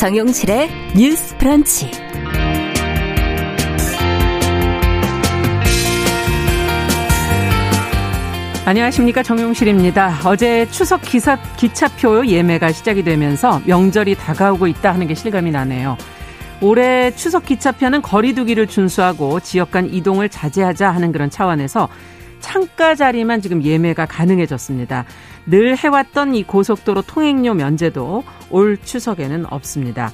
정용실의 뉴스 프런치. 안녕하십니까 정용실입니다. 어제 추석 기사 기차표 예매가 시작이 되면서 명절이 다가오고 있다 하는 게 실감이 나네요. 올해 추석 기차표는 거리두기를 준수하고 지역 간 이동을 자제하자 하는 그런 차원에서 창가 자리만 지금 예매가 가능해졌습니다. 늘 해왔던 이 고속도로 통행료 면제도 올 추석에는 없습니다.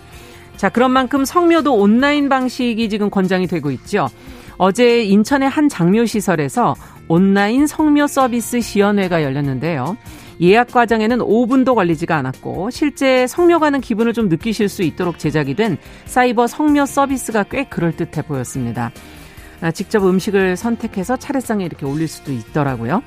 자, 그런 만큼 성묘도 온라인 방식이 지금 권장이 되고 있죠. 어제 인천의 한 장묘시설에서 온라인 성묘 서비스 시연회가 열렸는데요. 예약 과정에는 5분도 걸리지가 않았고 실제 성묘 가는 기분을 좀 느끼실 수 있도록 제작이 된 사이버 성묘 서비스가 꽤 그럴듯해 보였습니다. 아, 직접 음식을 선택해서 차례상에 이렇게 올릴 수도 있더라고요.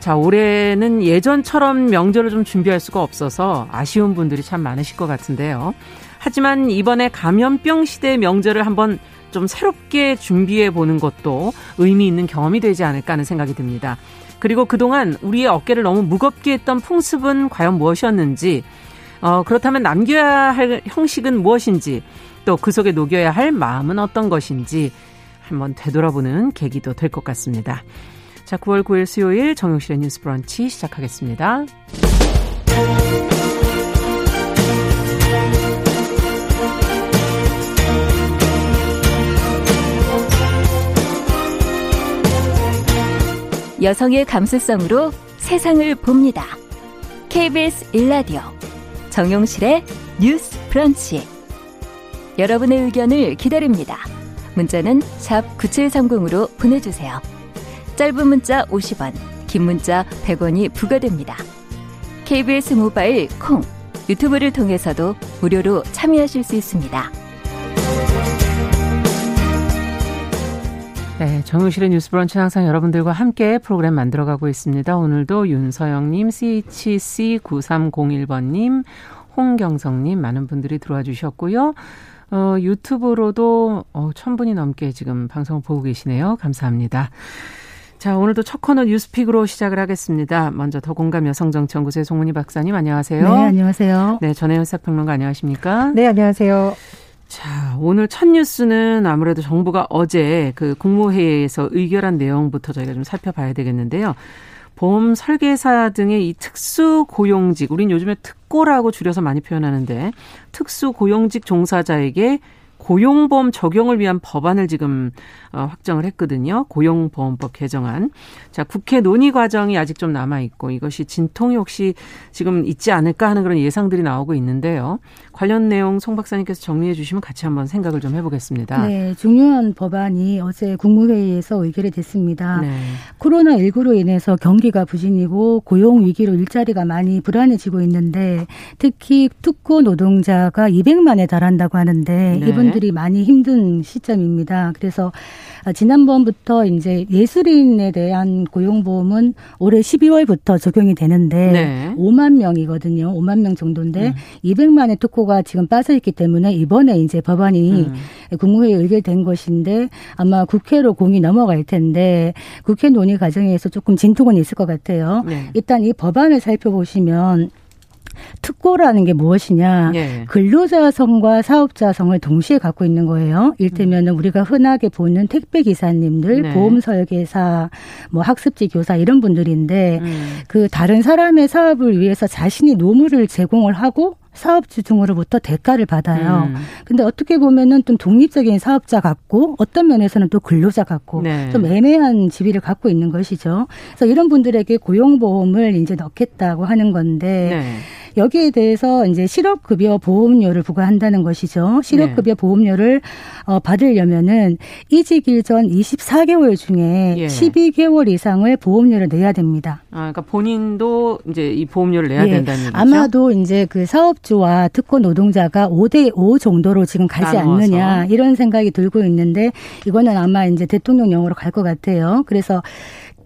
자, 올해는 예전처럼 명절을 좀 준비할 수가 없어서 아쉬운 분들이 참 많으실 것 같은데요. 하지만 이번에 감염병 시대 명절을 한번 좀 새롭게 준비해 보는 것도 의미 있는 경험이 되지 않을까 하는 생각이 듭니다. 그리고 그동안 우리의 어깨를 너무 무겁게 했던 풍습은 과연 무엇이었는지, 어, 그렇다면 남겨야 할 형식은 무엇인지, 또 그 속에 녹여야 할 마음은 어떤 것인지 한번 되돌아보는 계기도 될 것 같습니다. 자, 9월 9일 수요일 정용실의 뉴스 브런치 시작하겠습니다. 여성의 감수성으로 세상을 봅니다. KBS 일라디오 정용실의 뉴스 브런치. 여러분의 의견을 기다립니다. 문자는 샵 9730으로 보내주세요. 짧은 문자 50원, 긴 문자 100원이 부과됩니다. KBS 모바일 콩, 유튜브를 통해서도 무료로 참여하실 수 있습니다. 네, 정용실의 뉴스 브런치 항상 여러분들과 함께 프로그램 만들어가고 있습니다. 오늘도 윤서영님, CHC9301번님, 홍경성님 많은 분들이 들어와 주셨고요. 어, 유튜브로도 어, 천 분이 넘게 지금 방송을 보고 계시네요. 감사합니다. 자, 오늘도 첫 코너 뉴스픽으로 시작을 하겠습니다. 먼저 더공감 여성정치연구소의 송문희 박사님 안녕하세요. 네, 안녕하세요. 네, 전혜연 사평론가 안녕하십니까? 네, 안녕하세요. 자, 오늘 첫 뉴스는 아무래도 정부가 어제 그 국무회의에서 의결한 내용부터 저희가 좀 살펴봐야 되겠는데요. 보험 설계사 등의 이 특수 고용직, 우린 요즘에 특 고라고 줄여서 많이 표현하는데 특수 고용직 종사자에게 고용보험 적용을 위한 법안을 지금 어, 확정을 했거든요. 고용보험법 개정안. 자, 국회 논의 과정이 아직 좀 남아 있고 이것이 진통이 혹시 지금 있지 않을까 하는 그런 예상들이 나오고 있는데요. 관련 내용 송 박사님께서 정리해 주시면 같이 한번 생각을 좀 해보겠습니다. 네, 중요한 법안이 어제 국무회의에서 의결이 됐습니다. 네. 코로나 19로 인해서 경기가 부진이고 고용 위기로 일자리가 많이 불안해지고 있는데 특히 특고 노동자가 200만에 달한다고 하는데 네. 이분 들이 많이 힘든 시점입니다. 그래서 지난번부터 이제 예술인에 대한 고용보험은 올해 12월부터 적용이 되는데 네. 5만 명이거든요. 5만 명 정도인데 음. 200만의 특고가 지금 빠져 있기 때문에 이번에 이제 법안이 음. 국무회의에 의결된 것인데 아마 국회로 공이 넘어갈 텐데 국회 논의 과정에서 조금 진통은 있을 것 같아요. 네. 일단 이 법안을 살펴보시면 특고라는 게 무엇이냐? 예. 근로자성과 사업자성을 동시에 갖고 있는 거예요. 일테면은 음. 우리가 흔하게 보는 택배 기사님들, 네. 보험 설계사, 뭐 학습지 교사 이런 분들인데 음. 그 다른 사람의 사업을 위해서 자신이 노무를 제공을 하고 사업주 등으로부터 대가를 받아요. 음. 근데 어떻게 보면은 좀 독립적인 사업자 같고 어떤 면에서는 또 근로자 같고 네. 좀 애매한 지위를 갖고 있는 것이죠. 그래서 이런 분들에게 고용보험을 이제 넣겠다고 하는 건데 네. 여기에 대해서 이제 실업급여 보험료를 부과한다는 것이죠. 실업급여 네. 보험료를 어, 받으려면은 이직 일 전 24개월 중에 예. 12개월 이상을 보험료를 내야 됩니다. 아, 그러니까 본인도 이제 이 보험료를 내야 예. 된다는 얘기죠. 아마도 이제 그 사업주와 특권 노동자가 5대 5 정도로 지금 가지 나누어서. 않느냐 이런 생각이 들고 있는데 이거는 아마 이제 대통령령으로 갈 것 같아요. 그래서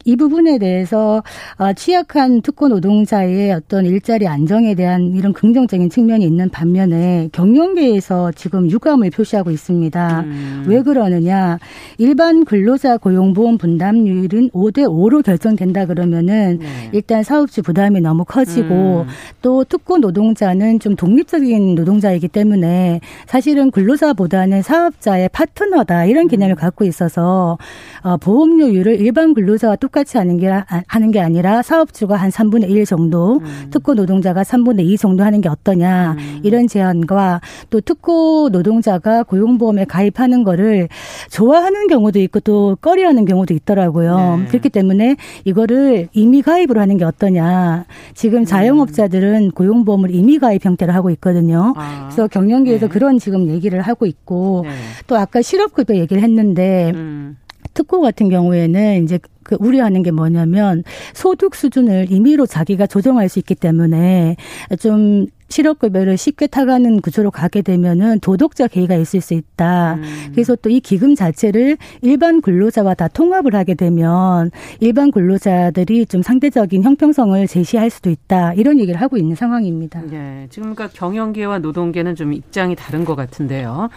이 부분에 대해서 어, 취약한 특고 노동자의 어떤 일자리 안정에 대한 이런 긍정적인 측면이 있는 반면에 경영계에서 지금 유감을 표시하고 있습니다. 음. 왜 그러느냐? 일반 근로자 고용보험 분담률은 5대 5로 결정된다 그러면은 네. 일단 사업주 부담이 너무 커지고 음. 또 특고 노동자는 좀 독립적인 노동자이기 때문에 사실은 근로자보다는 사업자의 파트너다 이런 개념을 음. 갖고 있어서 어, 보험료율을 일반 근로자와 똑같이 하는 게 하는 게 아니라 사업주가 한 3분의 1 정도, 음. 특고 노동자가 3분의 2 정도 하는 게 어떠냐 음. 이런 제안과 또 특고 노동자가 고용보험에 가입하는 거를 좋아하는 경우도 있고 또 꺼려 하는 경우도 있더라고요. 네. 그렇기 때문에 이거를 임의 가입으로 하는 게 어떠냐. 지금 자영업자들은 고용보험을 임의 가입 형태로 하고 있거든요. 아. 그래서 경영계에서 네. 그런 지금 얘기를 하고 있고 네. 또 아까 실업급여 얘기를 했는데 음. 특고 같은 경우에는 이제 그 우려하는 게 뭐냐면 소득 수준을 임의로 자기가 조정할 수 있기 때문에 좀 실업급여를 쉽게 타가는 구조로 가게 되면은 도덕적 해이가 있을 수 있다. 음. 그래서 또 이 기금 자체를 일반 근로자와 다 통합을 하게 되면 일반 근로자들이 좀 상대적인 형평성을 제시할 수도 있다. 이런 얘기를 하고 있는 상황입니다. 네. 지금 그러니까 경영계와 노동계는 좀 입장이 다른 것 같은데요.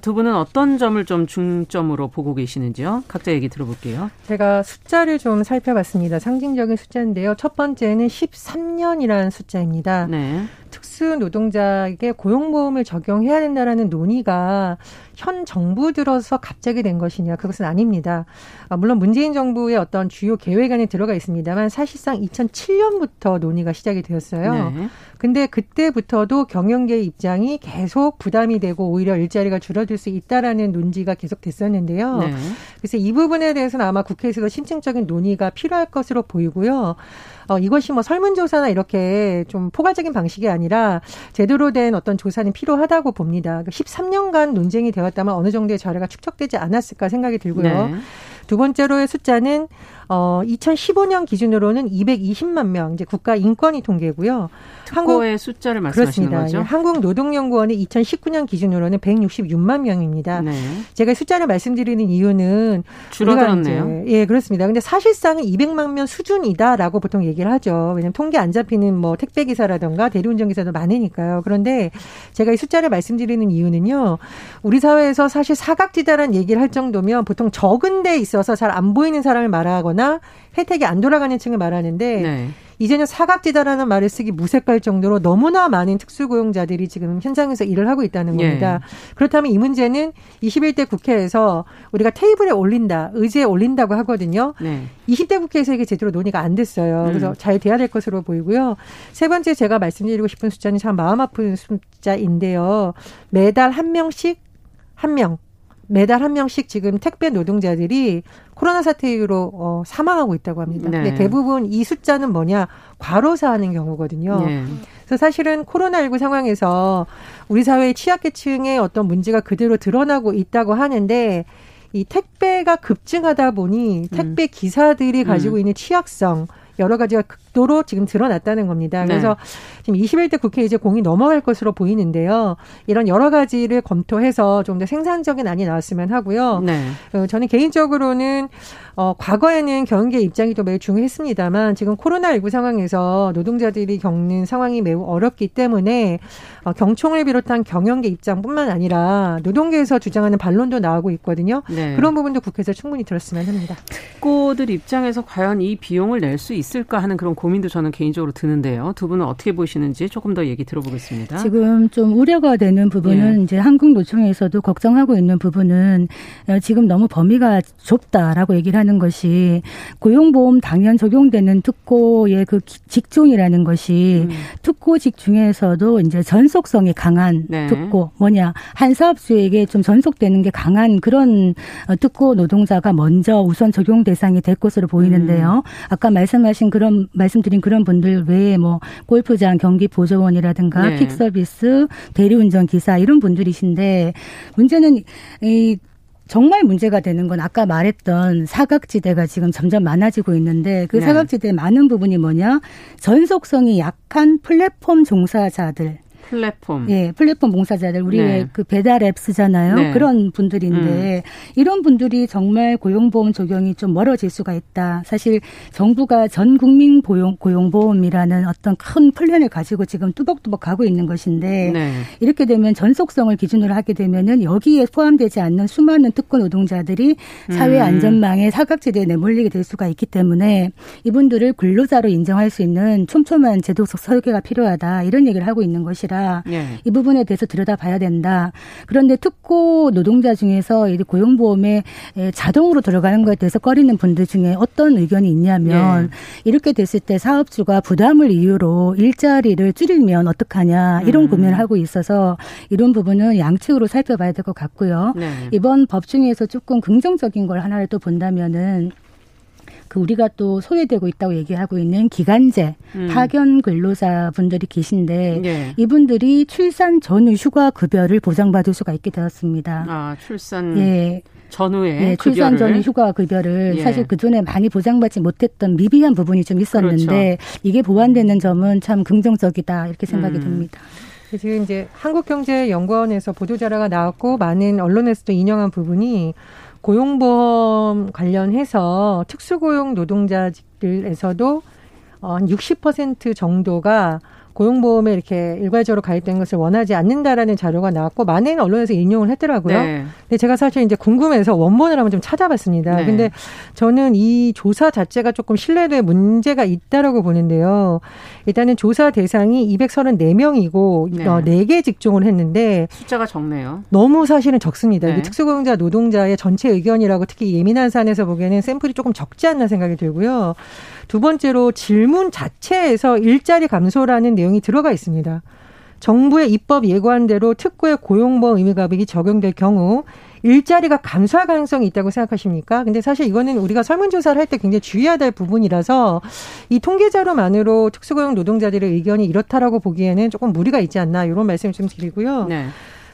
두 분은 어떤 점을 좀 중점으로 보고 계시는지요? 각자 얘기 들어볼게요. 제가 숫자를 좀 살펴봤습니다. 상징적인 숫자인데요. 첫 번째는 13년이라는 숫자입니다. 네. 특수 노동자에게 고용보험을 적용해야 된다라는 논의가 현 정부 들어서 갑자기 된 것이냐 그것은 아닙니다. 아, 물론 문재인 정부의 어떤 주요 계획 안에 들어가 있습니다만 사실상 2007년부터 논의가 시작이 되었어요. 네. 근데 그때부터도 경영계의 입장이 계속 부담이 되고 오히려 일자리가 줄어들 수 있다라는 논지가 계속 됐었는데요. 네. 그래서 이 부분에 대해서는 아마 국회에서도 심층적인 논의가 필요할 것으로 보이고요. 어, 이것이 뭐 설문조사나 이렇게 좀 포괄적인 방식이 아니라 제대로 된 어떤 조사는 필요하다고 봅니다. 13년간 그러니까 논쟁이 되었다면 어느 정도의 자료가 축적되지 않았을까 생각이 들고요. 네. 두 번째로의 숫자는 어 2015년 기준으로는 220만 명 이제 국가 인권위 통계고요. 한국의 숫자를 말씀하시는 그렇습니다. 거죠? 예, 한국 노동연구원의 2019년 기준으로는 166만 명입니다. 네. 제가 숫자를 말씀드리는 이유는 줄어들었네요. 예, 그렇습니다. 근데 사실상은 200만 명 수준이다라고 보통 얘기를 하죠. 왜냐하면 통계 안 잡히는 뭐 택배 기사라든가 대리운전 기사도 많으니까요. 그런데 제가 이 숫자를 말씀드리는 이유는요. 우리 사회에서 사실 사각지대라는 얘기를 할 정도면 보통 적은 데 있어서 잘 안 보이는 사람을 말하거나 하 거나 혜택이 안 돌아가는 층을 말하는데 네. 이제는 사각지대라는 말을 쓰기 무색할 정도로 너무나 많은 특수고용자들이 지금 현장에서 일을 하고 있다는 예. 겁니다. 예. 그렇다면 이 문제는 21대 국회에서 우리가 테이블에 올린다, 의제에 올린다고 하거든요. 네. 20대 국회에서 이게 제대로 논의가 안 됐어요. 음. 그래서 잘 돼야 될 것으로 보이고요. 세 번째 제가 말씀드리고 싶은 숫자는 참 마음 아픈 숫자인데요. 매달 한 명씩 한 명, 매달 한 명씩 지금 택배 노동자들이 코로나 사태 이후로 어, 사망하고 있다고 합니다. 네. 근데 대부분 이 숫자는 뭐냐 과로사하는 경우거든요. 네. 그래서 사실은 코로나19 상황에서 우리 사회의 취약계층의 어떤 문제가 그대로 드러나고 있다고 하는데 이 택배가 급증하다 보니 택배 음. 기사들이 가지고 음. 있는 취약성 여러 가지가 극도로 지금 드러났다는 겁니다. 네. 그래서 네. 지금 21대 국회 이제 공이 넘어갈 것으로 보이는데요. 이런 여러 가지를 검토해서 좀 더 생산적인 안이 나왔으면 하고요. 네. 어, 저는 개인적으로는 어, 과거에는 경영계 입장이 또 매우 중요했습니다만 지금 코로나19 상황에서 노동자들이 겪는 상황이 매우 어렵기 때문에 어, 경총을 비롯한 경영계 입장뿐만 아니라 노동계에서 주장하는 반론도 나오고 있거든요. 네. 그런 부분도 국회에서 충분히 들었으면 합니다. 특고들 입장에서 과연 이 비용을 낼 수 있을까 하는 그런 고 민도 저는 개인적으로 드는데요. 두 분은 어떻게 보시는지 조금 더 얘기 들어보겠습니다. 지금 좀 우려가 되는 부분은 네. 이제 한국노총에서도 걱정하고 있는 부분은 어, 지금 너무 범위가 좁다라고 얘기를 하는 하는 것이 고용보험 당연 적용되는 특고의 그 직종이라는 것이 음. 특고직 중에서도 이제 전속성이 강한 네. 특고 뭐냐 한 사업주에게 좀 전속되는 게 강한 그런 어, 특고 노동자가 먼저 우선 적용 대상이 될 것으로 보이는데요. 음. 아까 말씀하신 그런 말씀 드린 그런 분들 외에 뭐 골프장 경기 보조원이라든가 네. 킥 서비스 대리운전 기사 이런 분들이신데 문제는 이 정말 문제가 되는 건 아까 말했던 사각지대가 지금 점점 많아지고 있는데 그 네. 사각지대의 많은 부분이 뭐냐 전속성이 약한 플랫폼 종사자들 플랫폼. 예, 플랫폼 봉사자들 우리 네. 그 배달 앱 쓰잖아요. 네. 그런 분들인데 음. 이런 분들이 정말 고용보험 적용이 좀 멀어질 수가 있다. 사실 정부가 전 국민 고용 고용보험이라는 어떤 큰 플랜을 가지고 지금 뚜벅뚜벅 가고 있는 것인데 네. 이렇게 되면 전속성을 기준으로 하게 되면은 여기에 포함되지 않는 수많은 특권 노동자들이 사회 음. 안전망에 사각지대에 내몰리게 될 수가 있기 때문에 이분들을 근로자로 인정할 수 있는 촘촘한 제도적 설계가 필요하다 이런 얘기를 하고 있는 것이라 네. 이 부분에 대해서 들여다봐야 된다. 그런데 특고 노동자 중에서 이 고용보험에 자동으로 들어가는 것에 대해서 꺼리는 분들 중에 어떤 의견이 있냐면 네. 이렇게 됐을 때 사업주가 부담을 이유로 일자리를 줄이면 어떡하냐 이런 음. 고민을 하고 있어서 이런 부분은 양측으로 살펴봐야 될 것 같고요. 네. 이번 법 중에서 조금 긍정적인 걸 하나를 또 본다면은 그 우리가 또 소외되고 있다고 얘기하고 있는 기간제 음. 파견 근로자 분들이 계신데 예. 이분들이 출산 전후 휴가 급여를 보장받을 수가 있게 되었습니다. 아 출산 예. 전후에 예, 출산 전후 휴가 급여를 예. 사실 그 전에 많이 보장받지 못했던 미비한 부분이 좀 있었는데 그렇죠. 이게 보완되는 점은 참 긍정적이다 이렇게 생각이 음. 듭니다. 지금 이제 한국경제연구원에서 보도 자료가 나왔고 많은 언론에서도 인용한 부분이 고용보험 관련해서 특수고용 노동자들에서도 어, 한60% 정도가 고용보험에 이렇게 일괄적으로 가입된 것을 원하지 않는다라는 자료가 나왔고 많은 언론에서 인용을 했더라고요. 네. 근데 제가 사실 이제 궁금해서 원본을 한번 좀 찾아봤습니다. 네. 근데 저는 이 조사 자체가 조금 신뢰도에 문제가 있다라고 보는데요. 일단은 조사 대상이 234명이고 네. 어, 4개 직종을 했는데 숫자가 적네요. 너무 사실은 적습니다. 네. 특수고용자 노동자의 전체 의견이라고 특히 예민한 사안에서 보기에는 샘플이 조금 적지 않나 생각이 들고요. 두 번째로 질문 자체에서 일자리 감소라는 내용 이 들어가 있습니다. 정부의 입법 예고한대로 특구의 고용보험 의무가액이 적용될 경우 일자리가 감소할 가능성이 있다고 생각하십니까? 근데 사실 이거는 우리가 설문조사를 할 때 굉장히 주의해야 될 부분이라서 이 통계자료만으로 특수고용 노동자들의 의견이 이렇다라고 보기에는 조금 무리가 있지 않나 이런 말씀을 좀 드리고요. 네.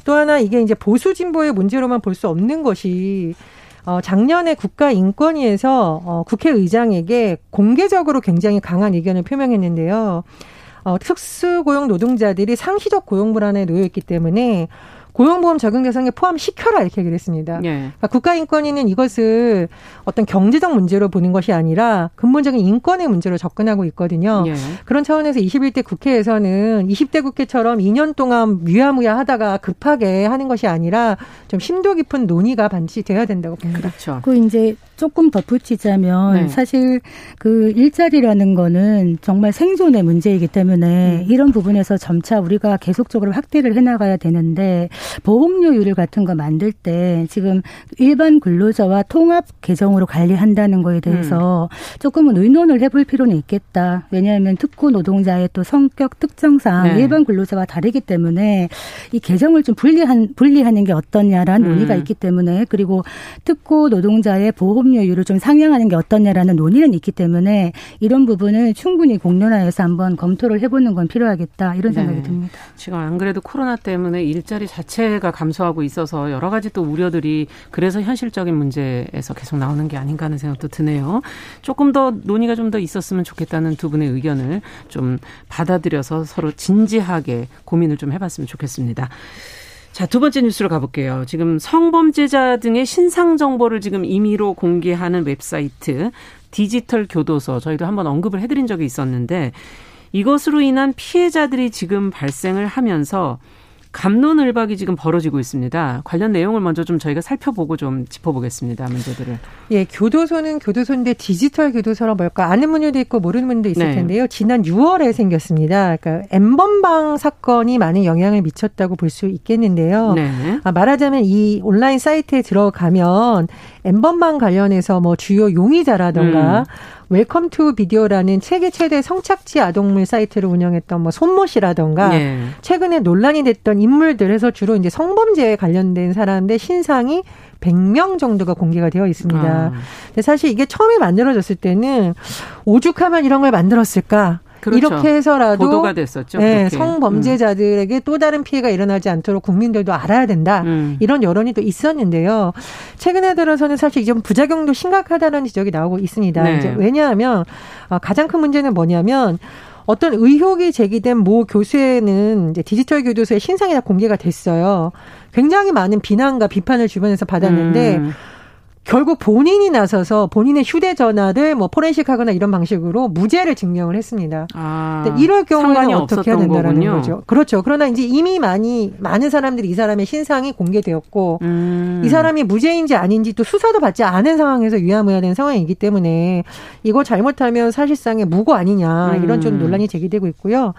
또 하나 이게 이제 보수 진보의 문제로만 볼 수 없는 것이 어, 작년에 국가인권위에서 어, 국회의장에게 공개적으로 굉장히 강한 의견을 표명했는데요. 어, 특수고용 노동자들이 상시적 고용 불안에 놓여 있기 때문에 고용보험 적용 대상에 포함시켜라 이렇게 얘기를 했습니다. 예. 그러니까 국가인권위는 이것을 어떤 경제적 문제로 보는 것이 아니라 근본적인 인권의 문제로 접근하고 있거든요. 예. 그런 차원에서 21대 국회에서는 20대 국회처럼 2년 동안 위야무야 하다가 급하게 하는 것이 아니라 좀 심도 깊은 논의가 반드시 돼야 된다고 봅니다. 그렇죠. 그 이제 조금 덧붙이자면 네. 사실 그 일자리라는 거는 정말 생존의 문제이기 때문에 음. 이런 부분에서 점차 우리가 계속적으로 확대를 해나가야 되는데 보험료율 같은 거 만들 때 지금 일반 근로자와 통합 계정으로 관리한다는 거에 대해서 음. 조금은 의논을 해볼 필요는 있겠다. 왜냐하면 특구 노동자의 또 성격 특성상 네. 일반 근로자와 다르기 때문에 이 계정을 좀 분리한 분리하는 게 어떠냐라는 음. 논의가 있기 때문에 그리고 특구 노동자의 보험 보험료율을 좀 상향하는 게 어떻냐라는 논의는 있기 때문에 이런 부분을 충분히 공론화해서 한번 검토를 해보는 건 필요하겠다 이런 생각이 네. 듭니다. 지금 안 그래도 코로나 때문에 일자리 자체 가 감소하고 있어서 여러 가지 또 우려들이 그래서 현실적인 문제에서 계속 나오는 게 아닌가 하는 생각도 드네요. 조금 더 논의가 좀 더 있었으면 좋겠다는 두 분의 의견을 좀 받아들여서 서로 진지하게 고민을 좀 해봤으면 좋겠습니다. 자, 두 번째 뉴스로 가볼게요. 지금 성범죄자 등의 신상 정보를 지금 임의로 공개하는 웹사이트 디지털 교도소 저희도 한번 언급을 해드린 적이 있었는데 이것으로 인한 피해자들이 지금 발생을 하면서 감론을박이 지금 벌어지고 있습니다. 관련 내용을 먼저 좀 저희가 살펴보고 좀 짚어보겠습니다. 문제들을. 예, 교도소는 교도소인데 디지털 교도소란 뭘까? 아는 분들도 있고 모르는 분도 있을 네. 텐데요. 지난 6월에 생겼습니다. 그러니까 엠번방 사건이 많은 영향을 미쳤다고 볼 수 있겠는데요. 네. 아, 말하자면 이 온라인 사이트에 들어가면 엠번방 관련해서 뭐 주요 용의자라던가 음. Welcome to Video라는 세계 최대 성착취 아동물 사이트를 운영했던 뭐 손모 씨라던가 네. 최근에 논란이 됐던 인물들에서 주로 이제 성범죄에 관련된 사람들 신상이 100명 정도가 공개가 되어 있습니다. 아. 근데 사실 이게 처음에 만들어졌을 때는 오죽하면 이런 걸 만들었을까? 그렇죠. 이렇게 해서라도 보도가 됐었죠. 네, 성범죄자들에게 음. 또 다른 피해가 일어나지 않도록 국민들도 알아야 된다. 음. 이런 여론이 또 있었는데요. 최근에 들어서는 사실 이제 부작용도 심각하다는 지적이 나오고 있습니다. 네. 이제 왜냐하면 어, 가장 큰 문제는 뭐냐면 어떤 의혹이 제기된 모 교수에는 이제 디지털 교도소의 신상이 다 공개가 됐어요. 굉장히 많은 비난과 비판을 주변에서 받았는데 음. 결국 본인이 나서서 본인의 휴대전화를 뭐 포렌식하거나 이런 방식으로 무죄를 증명을 했습니다. 아, 이럴 경우에는 어떻게 해야 된다라는 거군요. 거죠. 그렇죠. 그러나 이제 이미 많이 많은 사람들이 이 사람의 신상이 공개되었고 음. 이 사람이 무죄인지 아닌지 또 수사도 받지 않은 상황에서 위험해야 되는 상황이기 때문에 이거 잘못하면 사실상의 무고 아니냐 이런 좀 음. 논란이 제기되고 있고요.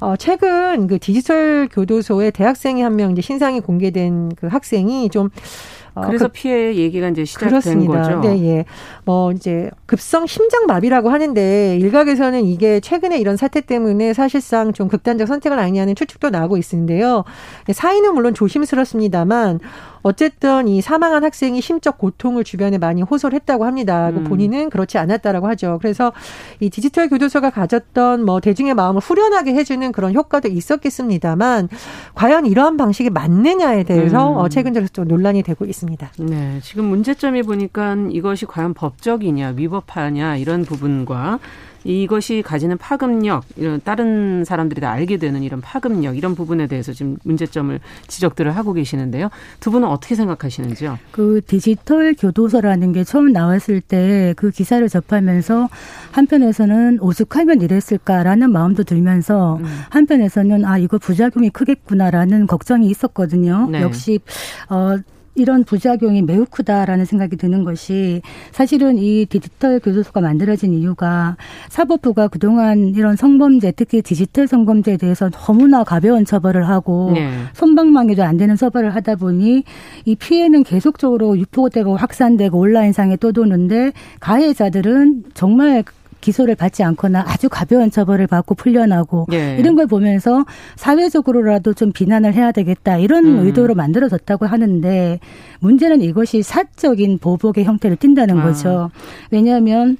어, 최근 그 디지털 교도소에 대학생이 한 명 이제 신상이 공개된 그 학생이 좀 어, 그래서 그, 피해 얘기가 이제 시작된 그렇습니다. 거죠. 네, 예. 뭐 이제 급성 심장 마비라고 하는데 일각에서는 이게 최근에 이런 사태 때문에 사실상 좀 극단적 선택을 아니냐는 추측도 나오고 있는데요. 사인은 물론 조심스럽습니다만 어쨌든 이 사망한 학생이 심적 고통을 주변에 많이 호소를 했다고 합니다. 음. 본인은 그렇지 않았다라고 하죠. 그래서 이 디지털 교도소가 가졌던 뭐 대중의 마음을 후련하게 해주는 그런 효과도 있었겠습니다만 과연 이러한 방식이 맞느냐에 대해서 음. 어, 최근 들어서 좀 논란이 되고 있습니다. 네, 지금 문제점이 보니까 이것이 과연 법적이냐 위법하냐 이런 부분과 이것이 가지는 파급력, 이런 다른 사람들이 다 알게 되는 이런 파급력 이런 부분에 대해서 지금 문제점을 지적들을 하고 계시는데요. 두 분은 어떻게 생각하시는지요? 그 디지털 교도소라는 게 처음 나왔을 때 그 기사를 접하면서 한편에서는 오죽하면 이랬을까라는 마음도 들면서 음. 한편에서는 아 이거 부작용이 크겠구나라는 걱정이 있었거든요. 네. 역시 어 이런 부작용이 매우 크다라는 생각이 드는 것이 사실은 이 디지털 교도소가 만들어진 이유가 사법부가 그동안 이런 성범죄 특히 디지털 성범죄에 대해서 너무나 가벼운 처벌을 하고 네. 손방망이도 안 되는 처벌을 하다 보니 이 피해는 계속적으로 유포되고 확산되고 온라인상에 떠도는데 가해자들은 정말 기소를 받지 않거나 아주 가벼운 처벌을 받고 풀려나고 예. 이런 걸 보면서 사회적으로라도 좀 비난을 해야 되겠다 이런 음. 의도로 만들어졌다고 하는데 문제는 이것이 사적인 보복의 형태를 띈다는 아. 거죠. 왜냐하면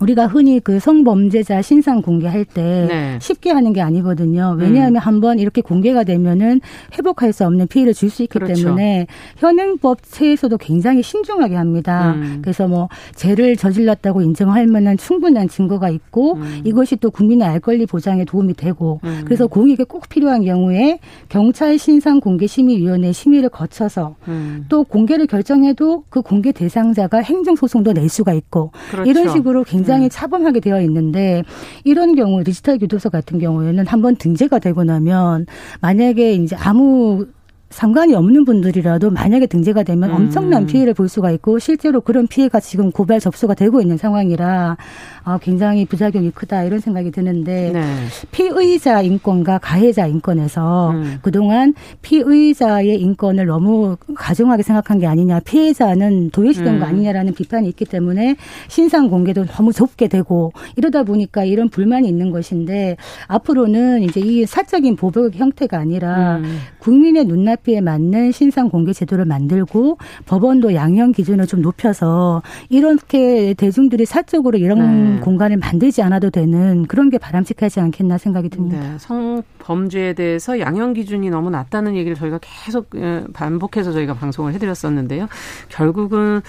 우리가 흔히 그 성범죄자 신상 공개할 때 네. 쉽게 하는 게 아니거든요. 왜냐하면 음. 한번 이렇게 공개가 되면은 회복할 수 없는 피해를 줄 수 있기 그렇죠. 때문에 현행법 체에서도 굉장히 신중하게 합니다. 음. 그래서 뭐 죄를 저질렀다고 인정할 만한 충분한 증거가 있고 음. 이것이 또 국민의 알 권리 보장에 도움이 되고 음. 그래서 공익에 꼭 필요한 경우에 경찰 신상 공개 심의위원회 심의를 거쳐서 음. 또 공개를 결정해도 그 공개 대상자가 행정 소송도 낼 수가 있고 그렇죠. 이런 식으로 굉장히 굉장히 음. 차범하게 되어 있는데 이런 경우 디지털 교도소 같은 경우에는 한번 등재가 되고 나면 만약에 이제 아무 상관이 없는 분들이라도 만약에 등재가 되면 음. 엄청난 피해를 볼 수가 있고 실제로 그런 피해가 지금 고발 접수가 되고 있는 상황이라 아, 굉장히 부작용이 크다 이런 생각이 드는데 네. 피의자 인권과 가해자 인권에서 음. 그동안 피의자의 인권을 너무 가중하게 생각한 게 아니냐 피해자는 도외시된 음. 거 아니냐라는 비판이 있기 때문에 신상 공개도 너무 좁게 되고 이러다 보니까 이런 불만이 있는 것인데 앞으로는 이제 이 사적인 보복 형태가 아니라 음. 국민의 눈 높이에 맞는 신상 공개 제도를 만들고 법원도 양형 기준을 좀 높여서 이렇게 대중들이 사적으로 이런 네. 공간을 만들지 않아도 되는 그런 게 바람직하지 않겠나 생각이 듭니다. 네, 성범죄에 대해서 양형 기준이 너무 낮다는 얘기를 저희가 계속 예, 반복해서 저희가 방송을 해드렸었는데요. 결국은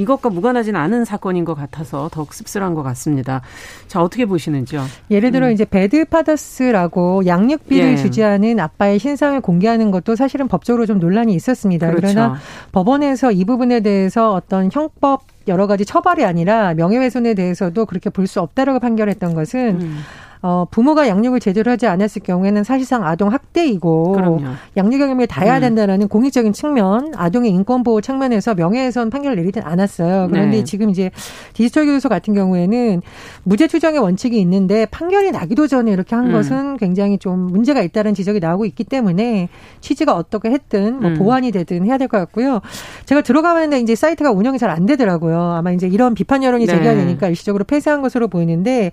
이것과 무관하지는 않은 사건인 것 같아서 더욱 씁쓸한 것 같습니다. 자 어떻게 보시는지요? 예를 들어 음. 이제 배드 파더스라고 양육비를 예. 주지 않은 아빠의 신상을 공개하는 것도 사실은 법적으로 좀 논란이 있었습니다. 그렇죠. 그러나 법원에서 이 부분에 대해서 어떤 형법 여러 가지 처벌이 아니라 명예훼손에 대해서도 그렇게 볼 수 없다라고 판결했던 것은 음. 어, 부모가 양육을 제대로 하지 않았을 경우에는 사실상 아동 학대이고 그럼요. 양육 경험을 다해야 음. 된다는 공익적인 측면, 아동의 인권 보호 측면에서 명예훼손 판결을 내리진 않았어요. 그런데 네. 지금 이제 디지털 교도소 같은 경우에는 무죄 추정의 원칙이 있는데 판결이 나기도 전에 이렇게 한 음. 것은 굉장히 좀 문제가 있다는 지적이 나오고 있기 때문에 취지가 어떻게 했든 뭐 음. 보완이 되든 해야 될 것 같고요. 제가 들어가면 이제 사이트가 운영이 잘 안 되더라고요. 아마 이제 이런 비판 여론이 제기가 네. 되니까 일시적으로 폐쇄한 것으로 보이는데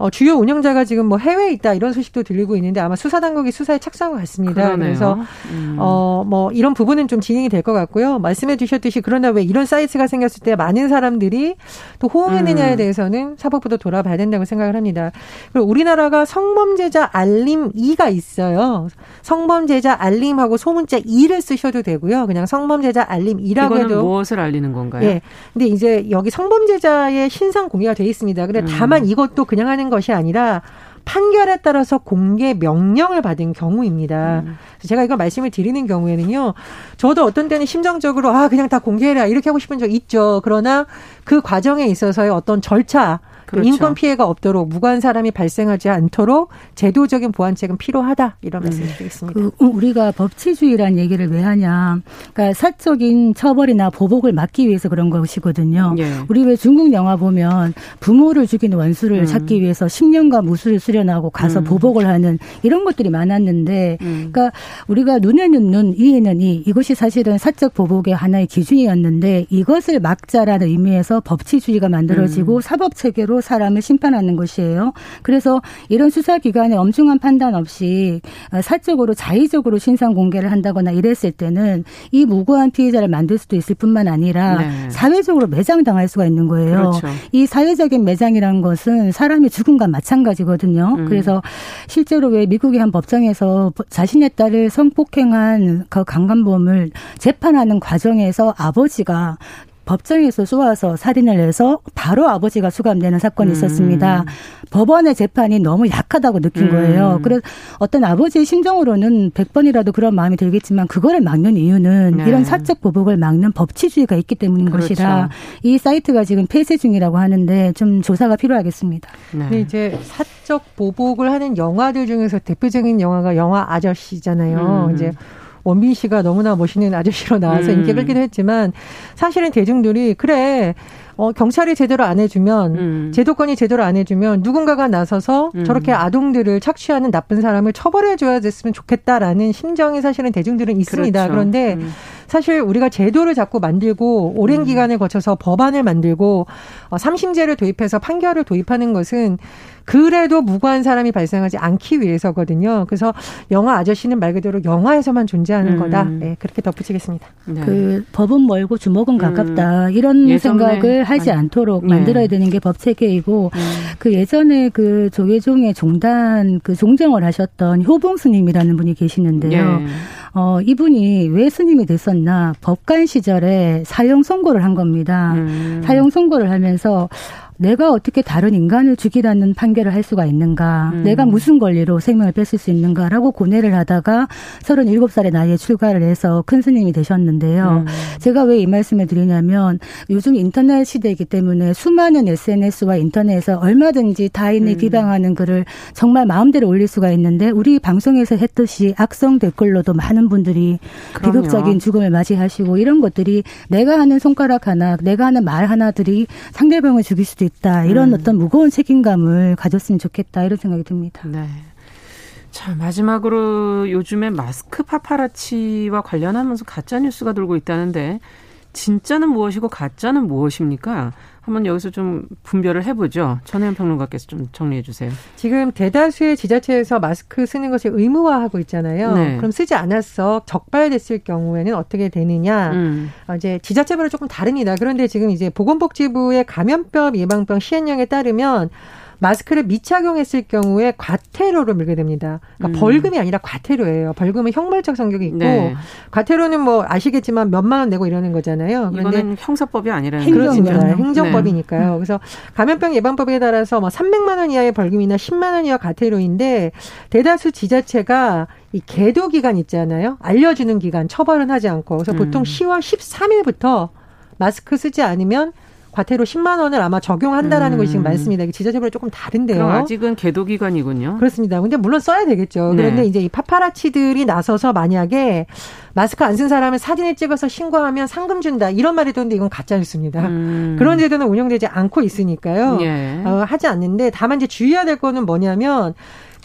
어, 주요 운영자가 지금 뭐 해외에 있다 이런 소식도 들리고 있는데 아마 수사 당국이 수사에 착수한 것 같습니다. 그러네요. 그래서 음. 어뭐 이런 부분은 좀 진행이 될 것 같고요. 말씀해 주셨듯이 그러나 왜 이런 사이트가 생겼을 때 많은 사람들이 또 호응했느냐에 음. 대해서는 사법부도 돌아봐야 된다고 생각을 합니다. 그리고 우리나라가 성범죄자 알림 2가 있어요. 성범죄자 알림하고 소문자 2를 쓰셔도 되고요. 그냥 성범죄자 알림 2라고 해도 무엇을 알리는 건가요? 예. 근데 이제 여기 성범죄자의 신상 공개가 돼 있습니다. 근데 다만 음. 이것도 그냥 하는 것이 아니라 판결에 따라서 공개 명령을 받은 경우입니다. 음. 제가 이거 말씀을 드리는 경우에는요. 저도 어떤 때는 심정적으로 아 그냥 다 공개해라 이렇게 하고 싶은 적 있죠. 그러나 그 과정에 있어서의 어떤 절차 그렇죠. 인권 피해가 없도록 무관 사람이 발생하지 않도록 제도적인 보완책은 필요하다 이런 말씀 드리겠습니다. 그 우리가 법치주의란 얘기를 왜 하냐? 그러니까 사적인 처벌이나 보복을 막기 위해서 그런 것이거든요. 예. 우리 왜 중국 영화 보면 부모를 죽인 원수를 음. 찾기 위해서 10년간 무술을 수련하고 가서 음. 보복을 하는 이런 것들이 많았는데, 음. 그러니까 우리가 눈에는 눈, 이에는 이 이것이 사실은 사적 보복의 하나의 기준이었는데 이것을 막자라는 의미에서 법치주의가 만들어지고 음. 사법 체계로 사람을 심판하는 것이에요. 그래서 이런 수사기관의 엄중한 판단 없이 사적으로 자의적으로 신상 공개를 한다거나 이랬을 때는 이 무고한 피해자를 만들 수도 있을 뿐만 아니라 네. 사회적으로 매장당할 수가 있는 거예요. 그렇죠. 이 사회적인 매장이라는 것은 사람의 죽음과 마찬가지거든요. 음. 그래서 실제로 왜 미국의 한 법정에서 자신의 딸을 성폭행한 그 강간범을 재판하는 과정에서 아버지가 법정에서 쏘아서 살인을 해서 바로 아버지가 수감되는 사건이 음. 있었습니다. 법원의 재판이 너무 약하다고 느낀 음. 거예요. 그래서 어떤 아버지의 심정으로는 100번이라도 그런 마음이 들겠지만 그거를 막는 이유는 네. 이런 사적 보복을 막는 법치주의가 있기 때문인 그렇죠. 것이라 이 사이트가 지금 폐쇄 중이라고 하는데 좀 조사가 필요하겠습니다. 네. 네. 이제 사적 보복을 하는 영화들 중에서 대표적인 영화가 영화 아저씨잖아요. 음. 이제 원빈 씨가 너무나 멋있는 아저씨로 나와서 음. 인기 끌기도 했지만 사실은 대중들이 그래 어, 경찰이 제대로 안 해주면 음. 제도권이 제대로 안 해주면 누군가가 나서서 음. 저렇게 아동들을 착취하는 나쁜 사람을 처벌해줘야 됐으면 좋겠다라는 심정이 사실은 대중들은 있습니다. 그렇죠. 그런데 음. 사실 우리가 제도를 자꾸 만들고 오랜 음. 기간을 거쳐서 법안을 만들고 어, 삼심제를 도입해서 판결을 도입하는 것은 그래도 무고한 사람이 발생하지 않기 위해서거든요. 그래서 영화 아저씨는 말 그대로 영화에서만 존재하는 음. 거다. 네, 그렇게 덧붙이겠습니다. 네. 그 법은 멀고 주먹은 음. 가깝다. 이런 생각을 하지 않도록 네. 만들어야 되는 게 법 체계이고 음. 그 예전에 그 조계종의 종단 그 종정을 하셨던 효봉 스님이라는 분이 계시는데요. 네. 어, 이분이 왜 스님이 됐었나 법관 시절에 사형 선고를 한 겁니다. 음. 사형 선고를 하면서 내가 어떻게 다른 인간을 죽이라는 판결을 할 수가 있는가? 음. 내가 무슨 권리로 생명을 뺏을 수 있는가라고 고뇌를 하다가 37살의 나이에 출가를 해서 큰 스님이 되셨는데요. 음. 제가 왜 이 말씀을 드리냐면 요즘 인터넷 시대이기 때문에 수많은 SNS와 인터넷에서 얼마든지 타인을 음. 비방하는 글을 정말 마음대로 올릴 수가 있는데 우리 방송에서 했듯이 악성 댓글로도 많은 분들이 그럼요. 비극적인 죽음을 맞이하시고 이런 것들이 내가 하는 손가락 하나, 내가 하는 말 하나들이 상대방을 죽일 수도 있다. 이런 음. 어떤 무거운 책임감을 가졌으면 좋겠다. 이런 생각이 듭니다. 네. 자, 마지막으로 요즘에 마스크 파파라치와 관련하면서 가짜 뉴스가 돌고 있다는데 진짜는 무엇이고 가짜는 무엇입니까? 한번 여기서 좀 분별을 해보죠. 전혜연 평론가께서 좀 정리해 주세요. 지금 대다수의 지자체에서 마스크 쓰는 것을 의무화하고 있잖아요. 네. 그럼 쓰지 않았어 적발됐을 경우에는 어떻게 되느냐? 음. 어, 이제 지자체별로 조금 다릅니다. 그런데 지금 이제 보건복지부의 감염병 예방병 시행령에 따르면 마스크를 미착용했을 경우에 과태료를 물게 됩니다. 그러니까 음. 벌금이 아니라 과태료예요. 벌금은 형벌적 성격이 있고 네. 과태료는 뭐 아시겠지만 몇만 원 내고 이러는 거잖아요. 그런데 형사법이 아니라 행정입니다. 행정법이니까요. 네. 그래서 감염병 예방법에 따라서 뭐 300만 원 이하의 벌금이나 10만 원 이하 과태료인데 대다수 지자체가 이 계도 기간 있잖아요. 알려주는 기간 처벌은 하지 않고 그래서 보통 음. 10월 13일부터 마스크 쓰지 않으면 과태료 10만 원을 아마 적용한다라는 음. 것이 지금 많습니다. 지자체별로 조금 다른데요. 아직은 계도 기간이군요. 그렇습니다. 근데 물론 써야 되겠죠. 네. 그런데 이제 이 파파라치들이 나서서 만약에 마스크 안 쓴 사람을 사진을 찍어서 신고하면 상금 준다 이런 말이 있는데 이건 가짜 뉴스입니다. 음. 그런 제도는 운영되지 않고 있으니까요. 예. 어, 하지 않는데 다만 이제 주의해야 될 거는 뭐냐면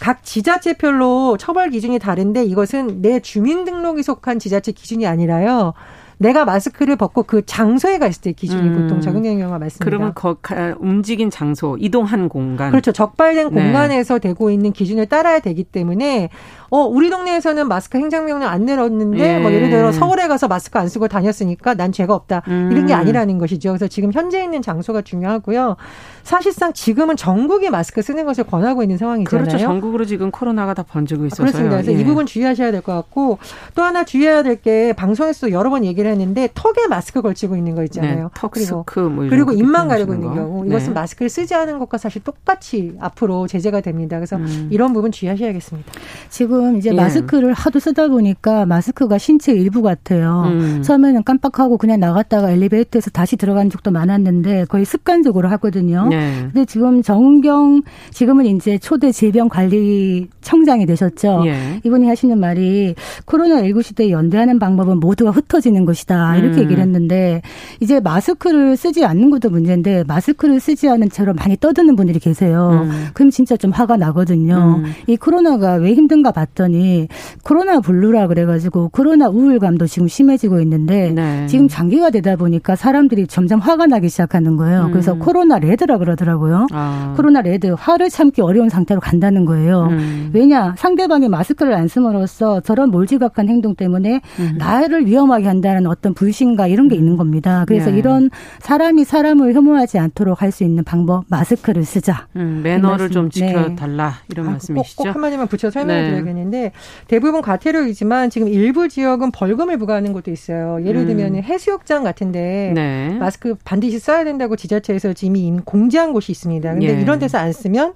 각 지자체별로 처벌 기준이 다른데 이것은 내 주민등록이 속한 지자체 기준이 아니라요. 내가 마스크를 벗고 그 장소에 갔을 때 기준이 음. 보통 적용되는 경우가 많습니다. 그러면 거, 가, 움직인 장소, 이동한 공간. 그렇죠. 적발된 네. 공간에서 되고 있는 기준을 따라야 되기 때문에 어 우리 동네에서는 마스크 행정명령 안 내렸는데 예. 뭐 예를 들어 서울에 가서 마스크 안 쓰고 다녔으니까 난 죄가 없다 음. 이런 게 아니라는 것이죠. 그래서 지금 현재 있는 장소가 중요하고요. 사실상 지금은 전국이 마스크 쓰는 것을 권하고 있는 상황이잖아요. 그렇죠. 전국으로 지금 코로나가 다 번지고 있어서 그렇습니다. 그래서 예. 이 부분 주의하셔야 될 것 같고 또 하나 주의해야 될 게 방송에서 여러 번 얘기를 했는데 턱에 마스크 걸치고 있는 거 있잖아요. 네, 턱스크 그리고, 뭐 그리고 입만 가리고 있는 경우 이것은 네. 마스크를 쓰지 않은 것과 사실 똑같이 앞으로 제재가 됩니다. 그래서 음. 이런 부분 주의하셔야겠습니다. 지금 이제 예. 마스크를 하도 쓰다 보니까 마스크가 신체 일부 같아요. 음. 처음에는 깜빡하고 그냥 나갔다가 엘리베이터에서 다시 들어간 적도 많았는데 거의 습관적으로 하거든요. 네. 근데 지금 정은경 지금은 이제 초대 질병관리청장이 되셨죠. 예. 이분이 하시는 말이 코로나19 시대에 연대하는 방법은 모두가 흩어지는 것이다. 이렇게 음. 얘기를 했는데 이제 마스크를 쓰지 않는 것도 문제인데 마스크를 쓰지 않은 채로 많이 떠드는 분들이 계세요. 음. 그럼 진짜 좀 화가 나거든요. 음. 이 코로나가 왜 힘든가 봤더니 코로나 블루라 그래가지고 코로나 우울감도 지금 심해지고 있는데 네. 지금 장기가 되다 보니까 사람들이 점점 화가 나기 시작하는 거예요. 그래서 음. 코로나 레드라 그러더라고요. 아. 코로나 레드 화를 참기 어려운 상태로 간다는 거예요. 음. 왜냐 상대방이 마스크를 안 쓰므로써 저런 몰지각한 행동 때문에 음. 나를 위험하게 한다는 어떤 불신과 이런 게 있는 겁니다. 그래서 네. 이런 사람이 사람을 혐오하지 않도록 할 수 있는 방법 마스크를 쓰자. 음, 매너를 좀 지켜달라 네. 이런 아, 말씀이시죠. 꼭, 꼭 한마디만 붙여 설명을 네. 드려야겠 는데 대부분 과태료이지만 지금 일부 지역은 벌금을 부과하는 곳도 있어요. 예를 음. 들면 해수욕장 같은데 네. 마스크 반드시 써야 된다고 지자체에서 이미 공지한 곳이 있습니다. 근데 예. 이런 데서 안 쓰면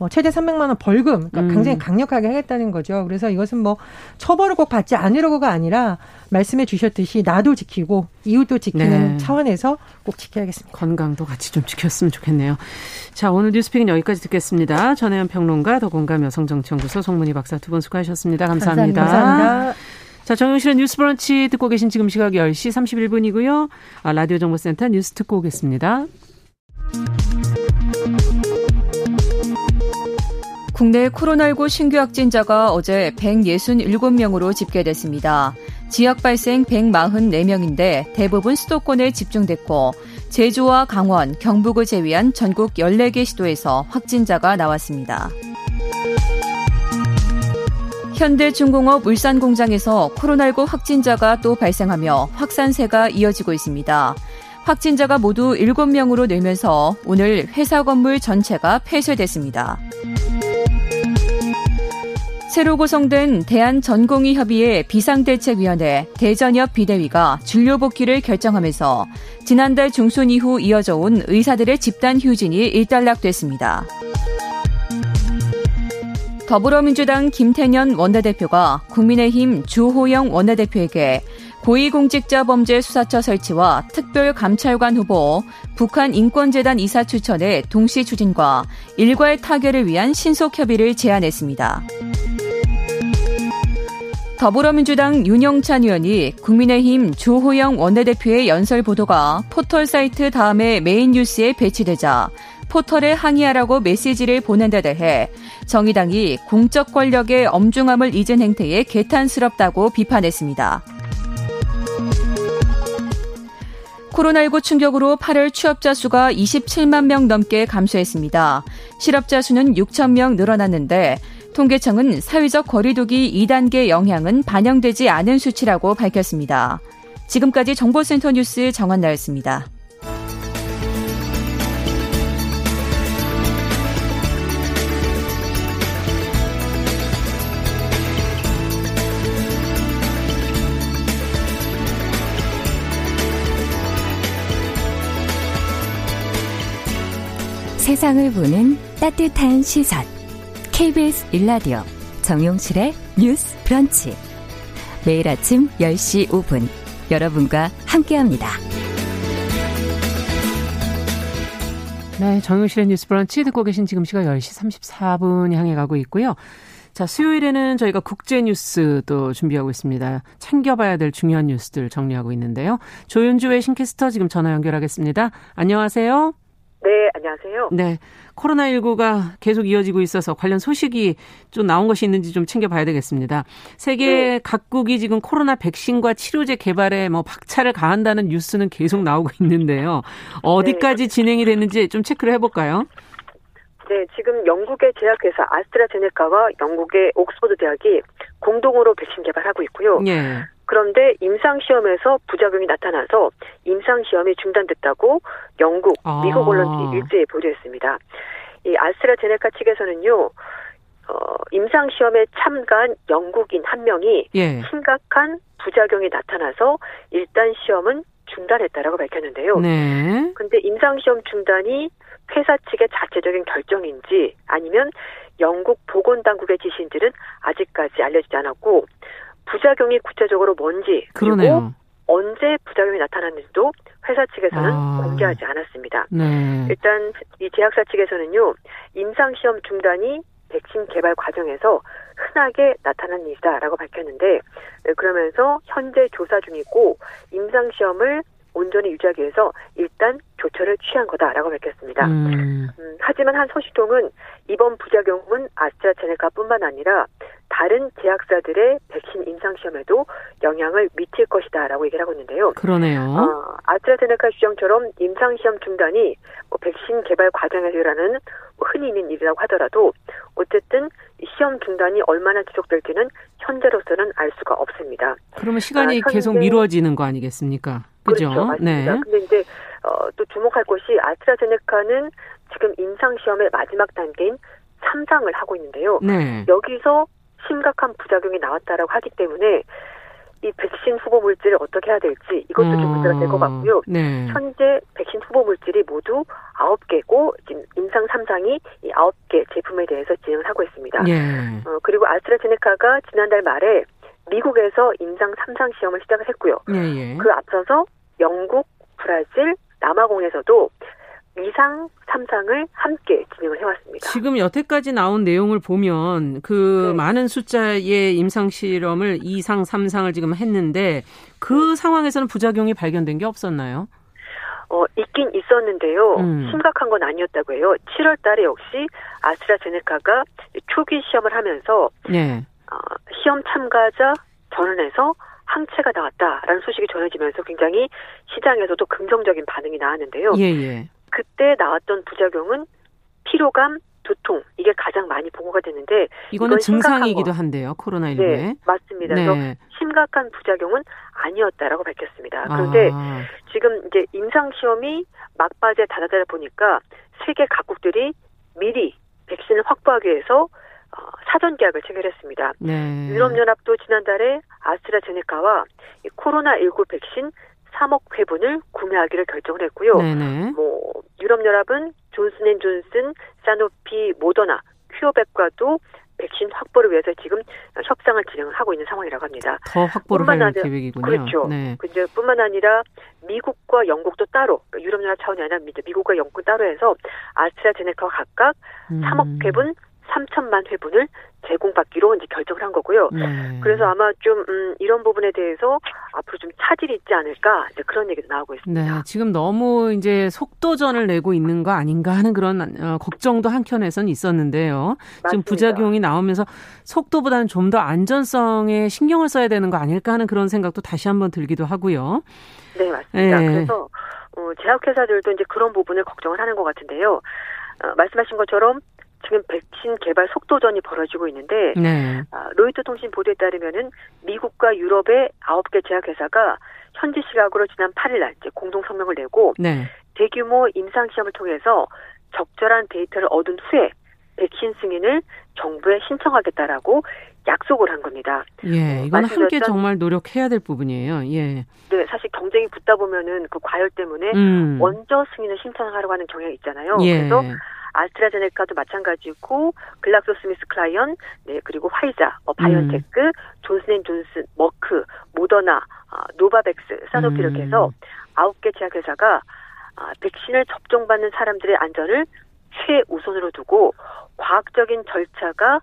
뭐 최대 300만 원 벌금 그러니까 음. 굉장히 강력하게 하겠다는 거죠. 그래서 이것은 뭐 처벌을 꼭 받지 않으려고가 아니라 말씀해 주셨듯이 나도 지키고 이웃도 지키는 네. 차원에서 꼭 지켜야겠습니다. 건강도 같이 좀 지켰으면 좋겠네요. 자, 오늘 뉴스픽은 여기까지 듣겠습니다. 전혜연 평론가 더 공감 여성정치연구소 송문희 박사 두 분 수고하셨습니다. 감사합니다. 감사합니다. 감사합니다. 자, 정영실의 뉴스 브런치 듣고 계신 지금 시각 10시 31분이고요. 아, 라디오 정보센터 뉴스 듣고 오겠습니다. 국내 코로나19 신규 확진자가 어제 167명으로 집계됐습니다. 지역 발생 144명인데 대부분 수도권에 집중됐고 제주와 강원, 경북을 제외한 전국 14개 시도에서 확진자가 나왔습니다. 현대중공업 울산 공장에서 코로나19 확진자가 또 발생하며 확산세가 이어지고 있습니다. 확진자가 모두 7명으로 늘면서 오늘 회사 건물 전체가 폐쇄됐습니다. 새로 구성된 대한전공의협의회 비상대책위원회 대전협 비대위가 진료 복귀를 결정하면서 지난달 중순 이후 이어져 온 의사들의 집단 휴진이 일단락됐습니다. 더불어민주당 김태년 원내대표가 국민의힘 주호영 원내대표에게 고위공직자범죄수사처 설치와 특별감찰관 후보, 북한 인권재단 이사 추천의 동시 추진과 일괄 타결을 위한 신속 협의를 제안했습니다. 더불어민주당 윤영찬 의원이 국민의힘 주호영 원내대표의 연설 보도가 포털 사이트 다음에 메인 뉴스에 배치되자 포털에 항의하라고 메시지를 보낸 데 대해 정의당이 공적 권력의 엄중함을 잊은 행태에 개탄스럽다고 비판했습니다. 코로나19 충격으로 8월 취업자 수가 27만 명 넘게 감소했습니다. 실업자 수는 6천 명 늘어났는데 통계청은 사회적 거리두기 2단계 영향은 반영되지 않은 수치라고 밝혔습니다. 지금까지 정보센터 뉴스 정한나였습니다. 세상을 보는 따뜻한 시선. KBS 일라디오 정용실의 뉴스 브런치. 매일 아침 10시 5분 여러분과 함께합니다. 네, 정용실의 뉴스 브런치 듣고 계신 지금 시각 10시 34분 향해 가고 있고요. 자, 수요일에는 저희가 국제 뉴스도 준비하고 있습니다. 챙겨봐야 될 중요한 뉴스들 정리하고 있는데요. 조윤주의 신캐스터 지금 전화 연결하겠습니다. 안녕하세요. 네, 안녕하세요. 네. 코로나19가 계속 이어지고 있어서 관련 소식이 좀 나온 것이 있는지 좀 챙겨봐야 되겠습니다. 세계 네. 각국이 지금 코로나 백신과 치료제 개발에 뭐 박차를 가한다는 뉴스는 계속 나오고 있는데요. 어디까지 네. 진행이 됐는지 좀 체크를 해볼까요? 네, 지금 영국의 제약회사 아스트라제네카와 영국의 옥스퍼드 대학이 공동으로 백신 개발하고 있고요. 예. 그런데 임상시험에서 부작용이 나타나서 임상시험이 중단됐다고 영국, 아. 미국 언론이 일제히 보도했습니다. 이 아스트라제네카 측에서는요, 어, 임상시험에 참가한 영국인 한 명이 예. 심각한 부작용이 나타나서 일단 시험은 중단했다라고 밝혔는데요. 네. 근데 임상시험 중단이 회사 측의 자체적인 결정인지 아니면 영국 보건당국의 지시인지는 아직까지 알려지지 않았고 부작용이 구체적으로 뭔지 그리고 그러네요. 언제 부작용이 나타났는지도 회사 측에서는 아. 공개하지 않았습니다. 네. 일단 이 제약사 측에서는요 임상 시험 중단이 백신 개발 과정에서 흔하게 나타난 일이다라고 밝혔는데 그러면서 현재 조사 중이고 임상 시험을 온전히 유지하기 위해서 일단 조처를 취한 거다라고 밝혔습니다. 음. 음, 하지만 한 소식통은 이번 부작용은 아스트라제네카뿐만 아니라 다른 제약사들의 백신 임상 시험에도 영향을 미칠 것이다라고 얘기를 하고 있는데요. 그러네요. 어, 아스트라제네카 주장처럼 임상 시험 중단이 뭐 백신 개발 과정에서 일하는 뭐 흔히 있는 일이라고 하더라도 어쨌든 시험 중단이 얼마나 지속될지는 현재로서는 알 수가 없습니다. 그러면 시간이 아, 계속 미뤄지는 거 아니겠습니까? 그죠? 그렇죠, 맞습니다. 네. 근데 이제 어, 또 주목할 것이 아스트라제네카는 지금 임상 시험의 마지막 단계인 3상을 하고 있는데요. 네. 여기서 심각한 부작용이 나왔다라고 하기 때문에 이 백신 후보 물질을 어떻게 해야 될지 이것도 어, 좀 문제가 될 것 같고요. 네. 현재 백신 후보 물질이 모두 9개고 지금 임상 3상이 이 9개 제품에 대해서 진행을 하고 있습니다. 네. 어, 그리고 아스트라제네카가 지난달 말에 미국에서 임상 3상 시험을 시작을 했고요. 네, 그 앞서서 영국, 브라질, 남아공에서도 2상, 3상을 함께 진행을 해왔습니다. 지금 여태까지 나온 내용을 보면 그 네. 많은 숫자의 임상 실험을 2상, 3상을 지금 했는데 그 네. 상황에서는 부작용이 발견된 게 없었나요? 어, 있긴 있었는데요. 음. 심각한 건 아니었다고 해요. 7월 달에 역시 아스트라제네카가 초기 시험을 하면서 네. 어, 시험 참가자 전원에서 항체가 나왔다라는 소식이 전해지면서 굉장히 시장에서도 긍정적인 반응이 나왔는데요. 예, 예. 그때 나왔던 부작용은 피로감, 두통 이게 가장 많이 보고가 됐는데 이거는 증상이기도 한데요 코로나 19에 네, 맞습니다. 네. 그래서 심각한 부작용은 아니었다라고 밝혔습니다. 그런데 아. 지금 이제 임상 시험이 막바지에 다다다 보니까 세계 각국들이 미리 백신을 확보하기 위해서 어, 사전 계약을 체결했습니다. 네. 유럽연합도 지난달에 아스트라제네카와 코로나 19 백신 3억 회분을 구매하기를 결정을 했고요. 네네. 뭐 유럽연합은 존슨앤존슨, 사노피, 모더나, 큐어백과도 백신 확보를 위해서 지금 협상을 진행을 하고 있는 상황이라고 합니다. 더 확보를 할 아니라, 계획이군요. 그렇죠. 네. 근데 뿐만 아니라 미국과 영국도 따로 유럽연합 차원이 아니라 미국과 영국 따로 해서 아스트라제네카와 각각 음. 3억 회분 3천만 회분을 제공받기로 이제 결정을 한 거고요. 네. 그래서 아마 좀 음, 이런 부분에 대해서 앞으로 좀 차질이 있지 않을까 이제 그런 얘기도 나오고 있습니다. 네, 지금 너무 이제 속도전을 내고 있는 거 아닌가 하는 그런 어, 걱정도 한켠에선 있었는데요. 맞습니다. 지금 부작용이 나오면서 속도보다는 좀 더 안전성에 신경을 써야 되는 거 아닐까 하는 그런 생각도 다시 한번 들기도 하고요. 네, 맞습니다. 네. 그래서 어, 제약회사들도 이제 그런 부분을 걱정을 하는 것 같은데요. 어, 말씀하신 것처럼 지금 백신 개발 속도전이 벌어지고 있는데 네. 아, 로이터 통신 보도에 따르면은 미국과 유럽의 아홉 개 제약회사가 현지 시각으로 지난 8일 날 이제 공동 성명을 내고 네. 대규모 임상 시험을 통해서 적절한 데이터를 얻은 후에 백신 승인을 정부에 신청하겠다라고 약속을 한 겁니다. 예, 이건 함께 정말 노력해야 될 부분이에요. 예. 네, 사실 경쟁이 붙다 보면은 그 과열 때문에 음. 먼저 승인을 신청하려고 하는 경향이 있잖아요. 예. 그래서 아스트라제네카도 마찬가지고 글락소스미스클라인, 네 그리고 화이자, 어, 바이오테크, 음. 존슨앤존슨, 머크, 모더나, 어, 노바백스, 사노피 음. 이렇게 해서 아홉 개 제약회사가 아, 백신을 접종받는 사람들의 안전을 최우선으로 두고 과학적인 절차가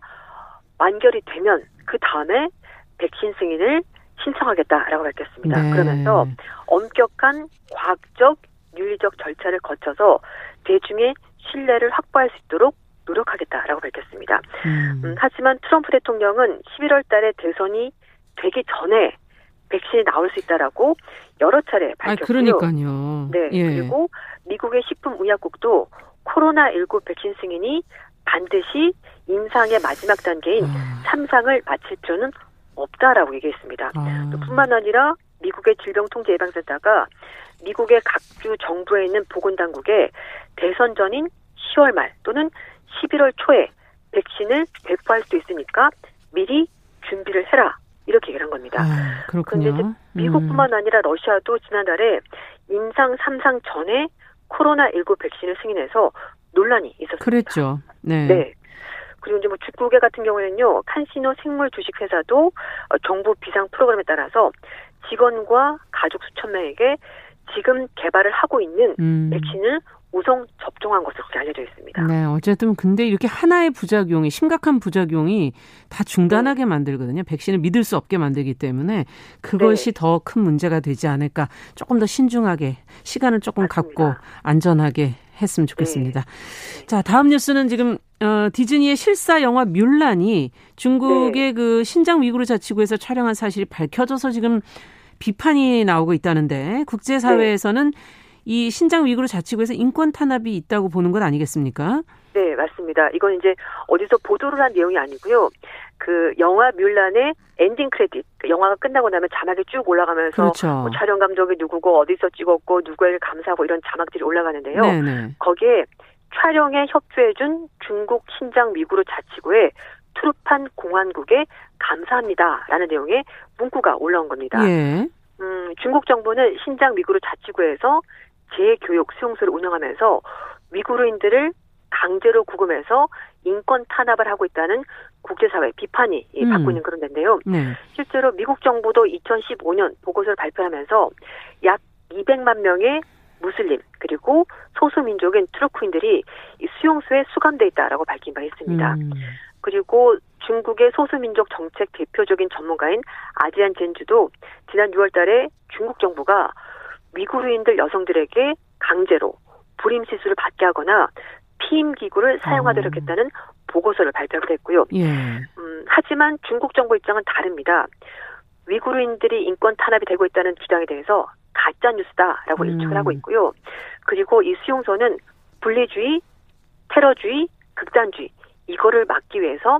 완결이 되면 그 다음에 백신 승인을 신청하겠다라고 밝혔습니다. 네. 그러면서 엄격한 과학적 윤리적 절차를 거쳐서 대중의 신뢰를 확보할 수 있도록 노력하겠다라고 밝혔습니다. 음. 음, 하지만 트럼프 대통령은 11월 달에 대선이 되기 전에 백신이 나올 수 있다라고 여러 차례 밝혔고요. 아, 그러니까요. 네. 예. 그리고 미국의 식품의약국도 코로나19 백신 승인이 반드시 임상의 마지막 단계인 아. 3상을 마칠 필요는 없다라고 얘기했습니다. 아. 뿐만 아니라 미국의 질병통제예방센터가 미국의 각주 정부에 있는 보건당국에 대선 전인 10월 말 또는 11월 초에 백신을 배포할 수 있으니까 미리 준비를 해라. 이렇게 얘기를 한 겁니다. 아, 그렇군요. 그런데 미국뿐만 음. 아니라 러시아도 지난달에 임상 3상 전에 코로나19 백신을 승인해서 논란이 있었습니다. 그랬죠. 네. 네. 그리고 이제 뭐 중국의 같은 경우에는요, 칸시노 생물 주식 회사도 어, 정부 비상 프로그램에 따라서 직원과 가족 수천 명에게 지금 개발을 하고 있는 음. 백신을 우선 접종한 것으로 알려져 있습니다. 네, 어쨌든 근데 이렇게 하나의 부작용이 심각한 부작용이 다 중단하게 네. 만들거든요. 백신을 믿을 수 없게 만들기 때문에 그것이 네. 더큰 문제가 되지 않을까. 조금 더 신중하게 시간을 조금 맞습니다. 갖고 안전하게 했으면 좋겠습니다. 네. 자, 다음 뉴스는 지금 어, 디즈니의 실사 영화 뮬란이 중국의 네. 그 신장 위구르 자치구에서 촬영한 사실이 밝혀져서 지금 비판이 나오고 있다는데 국제사회에서는 네. 이 신장 위구르 자치구에서 인권 탄압이 있다고 보는 건 아니겠습니까? 네, 맞습니다. 이건 이제 어디서 보도를 한 내용이 아니고요. 그 영화 뮬란의 엔딩 크레딧, 그 영화가 끝나고 나면 자막이 쭉 올라가면서 그렇죠. 뭐 촬영 감독이 누구고 어디서 찍었고 누구에게 감사하고 이런 자막들이 올라가는데요. 네네. 거기에 촬영에 협조해준 중국 신장 위구르 자치구의 투르판 공안국에 감사합니다라는 내용의 문구가 올라온 겁니다. 예. 음, 중국 정부는 신장 위구르 자치구에서 재교육 수용소를 운영하면서 위구르인들을 강제로 구금해서 인권 탄압을 하고 있다는 국제사회 비판이 음. 받고 있는 그런 데인데요. 네. 실제로 미국 정부도 2015년 보고서를 발표하면서 약 200만 명의 무슬림 그리고 소수민족인 트루크인들이 이 수용소에 수감돼 있다라고 밝힌 바 있습니다. 음. 그리고 중국의 소수민족 정책 대표적인 전문가인 아지안 젠주도 지난 6월달에 중국 정부가 위구르인들 여성들에게 강제로 불임 시술을 받게 하거나 피임 기구를 사용하도록 어. 했다는 보고서를 발표를 했고요. 예. 음, 하지만 중국 정부 입장은 다릅니다. 위구르인들이 인권 탄압이 되고 있다는 주장에 대해서 가짜 뉴스다라고 음. 일축을 하고 있고요. 그리고 이 수용소는 분리주의, 테러주의, 극단주의 이거를 막기 위해서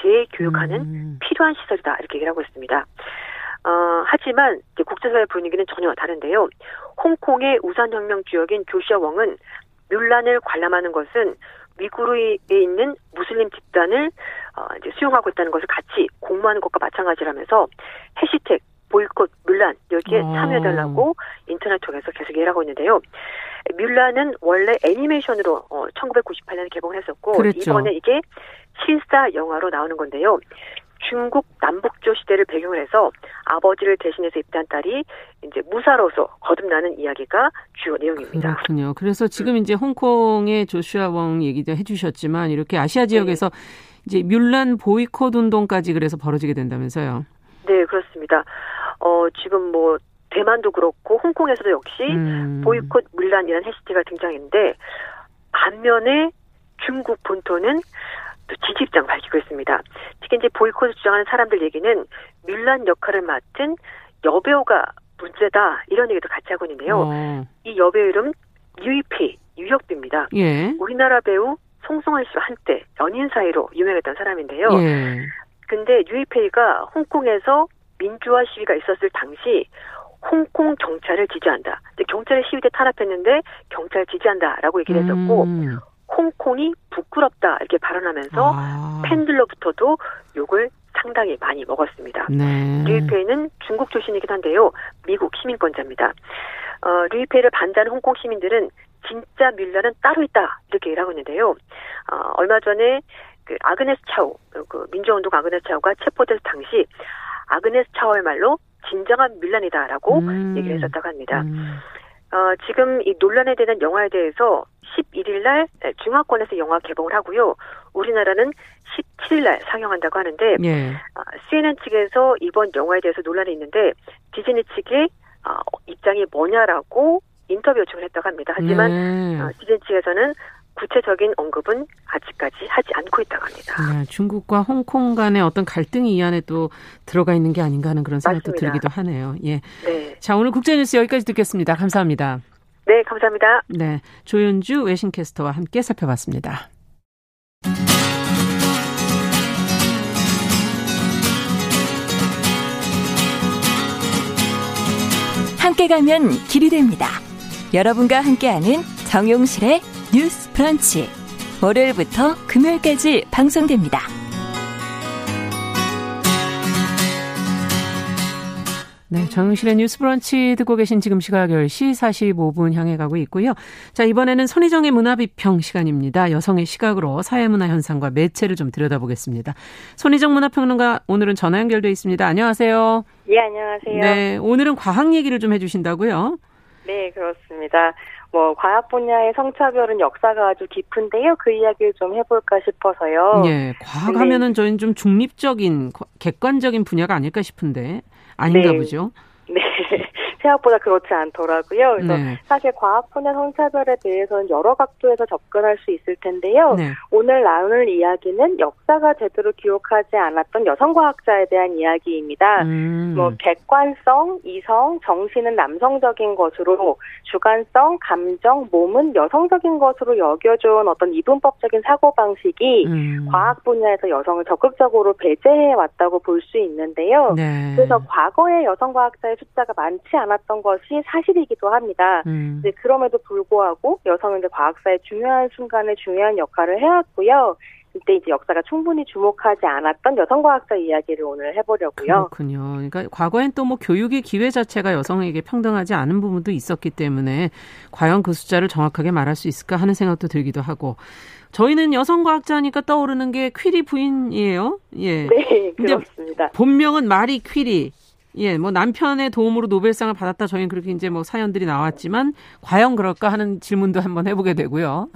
재교육하는 음. 필요한 시설이다 이렇게 얘기를 하고 있습니다. 어, 하지만 국제사회 분위기는 전혀 다른데요. 홍콩의 우산혁명 주역인 조시아 웡은 뮬란을 관람하는 것은 위구르에 있는 무슬림 집단을 어, 이제 수용하고 있다는 것을 같이 공모하는 것과 마찬가지라면서 해시태그 보이콧 뮬란 여기에 어. 참여해달라고 인터넷 통해서 계속 얘기를 하고 있는데요. 뮬란은 원래 애니메이션으로 어, 1998년에 개봉했었고 그랬죠. 이번에 이게 실사 영화로 나오는 건데요. 중국 남북조 시대를 배경으로 해서 아버지를 대신해서 입대한 딸이 이제 무사로서 거듭나는 이야기가 주요 내용입니다. 그렇군요. 그래서 지금 음. 이제 홍콩의 조슈아 웡 얘기도 해주셨지만 이렇게 아시아 지역에서 네. 이제 뮬란 보이콧 운동까지 그래서 벌어지게 된다면서요? 네, 그렇습니다. 어, 지금 뭐 대만도 그렇고 홍콩에서도 역시 음. 보이콧 뮬란이라는 해시태가 등장했는데 반면에 중국 본토는 또 지지 입장 밝히고 있습니다. 특히 이제 보이콧을 주장하는 사람들 얘기는 뮬란 역할을 맡은 여배우가 문제다 이런 얘기도 같이 하고 있는데요. 어. 이 여배우 이름 유이피 유혁비입니다. 예. 우리나라 배우 송승헌 씨와 한때 연인 사이로 유명했던 사람인데요. 예. 근데 유이페이가 홍콩에서 민주화 시위가 있었을 당시 홍콩 경찰을 지지한다. 경찰의 시위 때 탄압했는데 경찰 지지한다라고 얘기를 했었고 음. 홍콩이 부끄럽다 이렇게 발언하면서 아. 팬들로부터도 욕을 상당히 많이 먹었습니다. 네. 류이페이는 중국 출신이긴 한데요. 미국 시민권자입니다. 어, 류이페이를 반대하는 홍콩 시민들은 진짜 밀라는 따로 있다 이렇게 얘기를 하고 있는데요. 어, 얼마 전에 그 아그네스 차오, 그 민주운동 아그네스 차오가 체포될 당시 아그네스 차오의 말로 진정한 밀란이다라고 음. 얘기를 했었다고 합니다. 음. 어, 지금 이 논란에 대한 영화에 대해서 11일 날 중화권에서 영화 개봉을 하고요. 우리나라는 17일 날 상영한다고 하는데 예. 어, CNN 측에서 이번 영화에 대해서 논란이 있는데 디즈니 측의 어, 입장이 뭐냐라고 인터뷰 요청을 했다고 합니다. 하지만 네. 어, 디즈니 측에서는 구체적인 언급은 아직까지 하지 않고 있다고 합니다. 네, 중국과 홍콩 간의 어떤 갈등이 이 안에 또 들어가 있는 게 아닌가 하는 그런 생각도 맞습니다. 들기도 하네요. 예. 네. 자, 오늘 국제뉴스 여기까지 듣겠습니다. 감사합니다. 네, 감사합니다. 네, 조윤주 외신캐스터와 함께 살펴봤습니다. 함께 가면 길이 됩니다. 여러분과 함께하는 정용실의 뉴스 브런치. 월요일부터 금요일까지 방송됩니다. 네, 정용실의 뉴스 브런치 듣고 계신 지금 시각 10시 45분 향해 가고 있고요. 자, 이번에는 손희정의 문화비평 시간입니다. 여성의 시각으로 사회문화 현상과 매체를 좀 들여다보겠습니다. 손희정 문화평론가 오늘은 전화 연결돼 있습니다. 안녕하세요. 예, 안녕하세요. 네, 오늘은 과학 얘기를 좀 해주신다고요? 네, 그렇습니다. 뭐 과학 분야의 성차별은 역사가 아주 깊은데요. 그 이야기를 좀 해볼까 싶어서요. 네, 과학 하면은 네. 저희는 좀 중립적인 객관적인 분야가 아닐까 싶은데 아닌가 네. 보죠. 네. 생각보다 그렇지 않더라고요. 그래서 네. 사실 과학 분야 성차별에 대해서는 여러 각도에서 접근할 수 있을 텐데요. 네. 오늘 나눌 이야기는 역사가 제대로 기록하지 않았던 여성 과학자에 대한 이야기입니다. 음. 뭐 객관성, 이성, 정신은 남성적인 것으로 주관성, 감정, 몸은 여성적인 것으로 여겨준 어떤 이분법적인 사고 방식이 음. 과학 분야에서 여성을 적극적으로 배제해 왔다고 볼 수 있는데요. 네. 그래서 과거의 여성 과학자의 숫자가 많지 않았 않았던 것이 사실이기도 합니다. 음. 이제 그럼에도 불구하고 여성은 이제 과학사의 중요한 순간에 중요한 역할을 해왔고요. 그때 이제 역사가 충분히 주목하지 않았던 여성 과학자 이야기를 오늘 해보려고요. 그렇군요. 그러니까 과거엔 또 뭐 교육의 기회 자체가 여성에게 평등하지 않은 부분도 있었기 때문에 과연 그 숫자를 정확하게 말할 수 있을까 하는 생각도 들기도 하고 저희는 여성 과학자니까 떠오르는 게 퀴리 부인이에요. 예. 네, 그렇습니다. 본명은 마리 퀴리. 예, 뭐 남편의 도움으로 노벨상을 받았다 저희는 그렇게 이제 뭐 사연들이 나왔지만 과연 그럴까 하는 질문도 한번 해보게 되고요.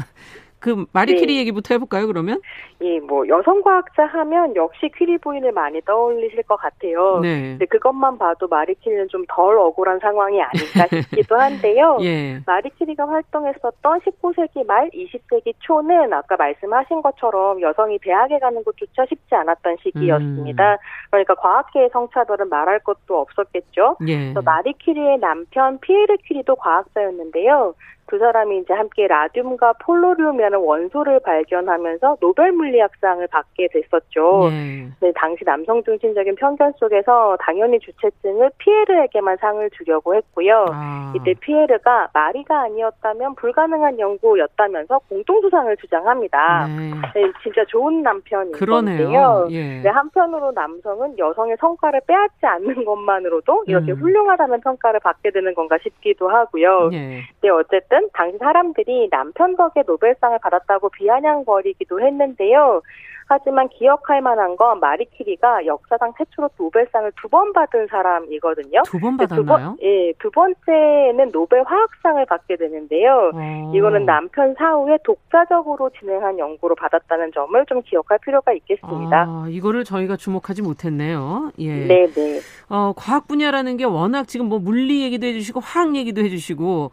그 마리퀴리 네. 얘기부터 해볼까요, 그러면? 예, 뭐 여성 과학자 하면 역시 퀴리 부인을 많이 떠올리실 것 같아요. 네. 근데 그것만 봐도 마리 퀴리는 좀 덜 억울한 상황이 아닐까 싶기도 한데요. 예. 마리 퀴리가 활동했었던 19세기 말 20세기 초는 아까 말씀하신 것처럼 여성이 대학에 가는 것조차 쉽지 않았던 시기였습니다. 음. 그러니까 과학계의 성차별은 말할 것도 없었겠죠. 예. 그래서 마리 퀴리의 남편 피에르 퀴리도 과학자였는데요. 두 사람이 이제 함께 라듐과 폴로늄이라는 원소를 발견하면서 노벨 물리학상을 받게 됐었죠. 네. 네, 당시 남성 중심적인 편견 속에서 당연히 주체증을 피에르에게만 상을 주려고 했고요. 아. 이때 피에르가 마리가 아니었다면 불가능한 연구였다면서 공동수상을 주장합니다. 네. 네, 진짜 좋은 남편인데요. 예. 네, 한편으로 남성은 여성의 성과를 빼앗지 않는 것만으로도 이렇게 음. 훌륭하다는 평가를 받게 되는 건가 싶기도 하고요. 예. 네, 어쨌든 사실은 당시 사람들이 남편 덕에 노벨상을 받았다고 비아냥거리기도 했는데요. 하지만 기억할 만한 건 마리 키리가 역사상 최초로 노벨상을 두 번 받은 사람이거든요. 두 번 받았나요? 두 번, 예, 두 번째는 노벨 화학상을 받게 되는데요. 오. 어. 이거는 남편 사후에 독자적으로 진행한 연구로 받았다는 점을 좀 기억할 필요가 있겠습니다. 아, 이거를 저희가 주목하지 못했네요. 예. 네, 네. 어, 과학 분야라는 게 워낙 지금 뭐 물리 얘기도 해주시고 화학 얘기도 해주시고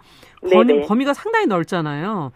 범위, 범위가 상당히 넓잖아요.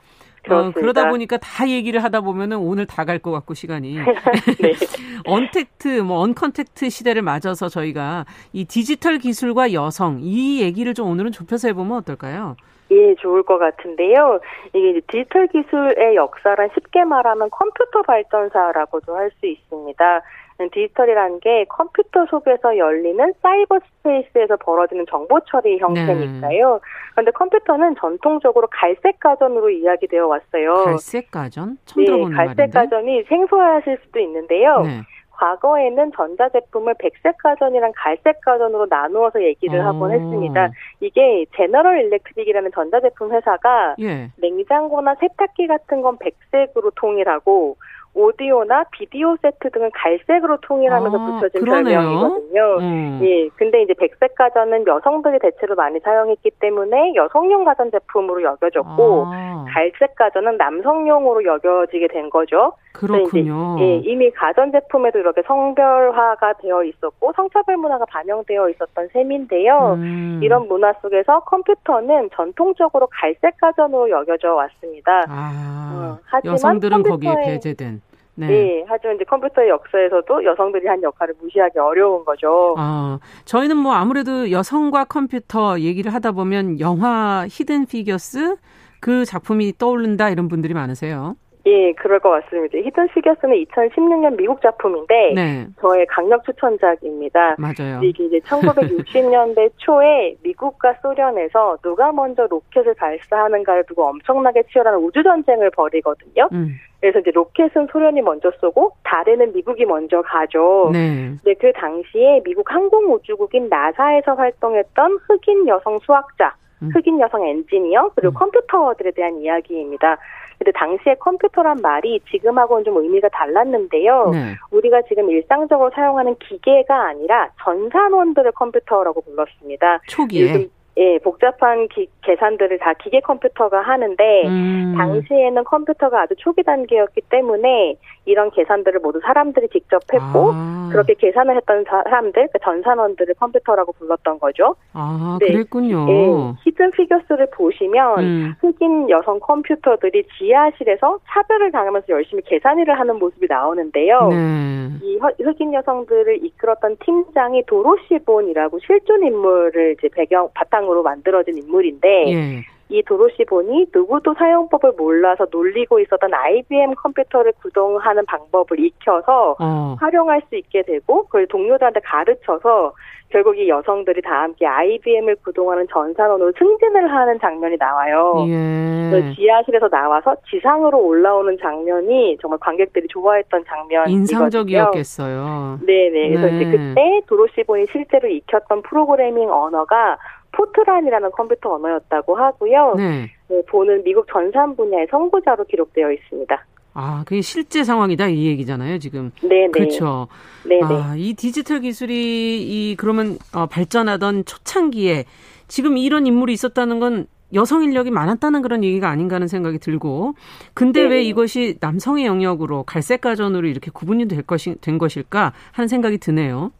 어, 그러다 보니까 다 얘기를 하다 보면은 오늘 다 갈 것 같고 시간이 네. 언택트 뭐 언컨택트 시대를 맞아서 저희가 이 디지털 기술과 여성 이 얘기를 좀 오늘은 좁혀서 해보면 어떨까요? 예, 좋을 것 같은데요. 이게 디지털 기술의 역사란 쉽게 말하면 컴퓨터 발전사라고도 할 수 있습니다. 디지털이라는 게 컴퓨터 속에서 열리는 사이버 스페이스에서 벌어지는 정보 처리 형태니까요. 네. 그런데 컴퓨터는 전통적으로 갈색 가전으로 이야기되어 왔어요. 갈색 가전? 처음 네, 들어보는 갈색 말인데? 가전이 생소하실 수도 있는데요. 네. 과거에는 전자제품을 백색 가전이랑 갈색 가전으로 나누어서 얘기를 오. 하곤 했습니다. 이게 제너럴 일렉트릭이라는 전자제품 회사가 예. 냉장고나 세탁기 같은 건 백색으로 통일하고 오디오나 비디오 세트 등은 갈색으로 통일하면서 아, 붙여진 그러네요. 별명이거든요. 음. 예. 근데 이제 백색 가전은 여성들이 대체로 많이 사용했기 때문에 여성용 가전 제품으로 여겨졌고 아. 갈색 가전은 남성용으로 여겨지게 된 거죠. 그렇군요. 이제, 예, 이미 가전 제품에도 이렇게 성별화가 되어 있었고 성차별 문화가 반영되어 있었던 셈인데요. 음. 이런 문화 속에서 컴퓨터는 전통적으로 갈색 가전으로 여겨져 왔습니다. 아, 어, 하지만 여성들은 거기에 배제된. 네. 네. 하지만 이제 컴퓨터의 역사에서도 여성들이 한 역할을 무시하기 어려운 거죠. 아, 저희는 뭐 아무래도 여성과 컴퓨터 얘기를 하다 보면 영화 히든 피겨스 그 작품이 떠오른다 이런 분들이 많으세요. 예, 그럴 것 같습니다. 히든 피겨스는 2016년 미국 작품인데 네. 저의 강력 추천작입니다. 맞아요. 이게 이제 1960년대 초에 미국과 소련에서 누가 먼저 로켓을 발사하는가를 두고 엄청나게 치열한 우주 전쟁을 벌이거든요. 음. 그래서 이제 로켓은 소련이 먼저 쏘고 달에는 미국이 먼저 가죠. 네. 근데 그 당시에 미국 항공우주국인 나사에서 활동했던 흑인 여성 수학자, 음. 흑인 여성 엔지니어 그리고 음. 컴퓨터들에 대한 이야기입니다. 근데 당시에 컴퓨터란 말이 지금하고는 좀 의미가 달랐는데요. 네. 우리가 지금 일상적으로 사용하는 기계가 아니라 전산원들의 컴퓨터라고 불렀습니다. 초기에. 예, 복잡한 기, 계산들을 다 기계 컴퓨터가 하는데 음. 당시에는 컴퓨터가 아주 초기 단계였기 때문에 이런 계산들을 모두 사람들이 직접 했고 아. 그렇게 계산을 했던 사람들, 그 전산원들을 컴퓨터라고 불렀던 거죠. 아, 네. 그랬군요. 예, 히든 피겨스를 보시면 음. 흑인 여성 컴퓨터들이 지하실에서 차별을 당하면서 열심히 계산 일을 하는 모습이 나오는데요. 네. 이 흑인 여성들을 이끌었던 팀장이 도로시 본이라고 실존 인물을 이제 배경 바탕 으로 만들어진 인물인데 예. 이 도로시 본이 누구도 사용법을 몰라서 놀리고 있었던 IBM 컴퓨터를 구동하는 방법을 익혀서 어. 활용할 수 있게 되고 그걸 동료들한테 가르쳐서 결국 이 여성들이 다 함께 IBM을 구동하는 전산원으로 승진을 하는 장면이 나와요. 예. 지하실에서 나와서 지상으로 올라오는 장면이 정말 관객들이 좋아했던 장면이거든요. 인상적이었겠어요. 네네. 그래서 네. 이제 그때 도로시 본이 실제로 익혔던 프로그래밍 언어가 포트란이라는 컴퓨터 언어였다고 하고요. 네. 네, 보는 미국 전산 분야의 선구자로 기록되어 있습니다. 아, 그게 실제 상황이다 이 얘기잖아요, 지금. 네, 네. 그렇죠. 네, 네. 아, 이 디지털 기술이 이 그러면 어, 발전하던 초창기에 지금 이런 인물이 있었다는 건 여성 인력이 많았다는 그런 얘기가 아닌가 하는 생각이 들고 근데 네 왜 이것이 남성의 영역으로 갈색 가전으로 이렇게 구분이 될 것이 된 것일까 하는 생각이 드네요.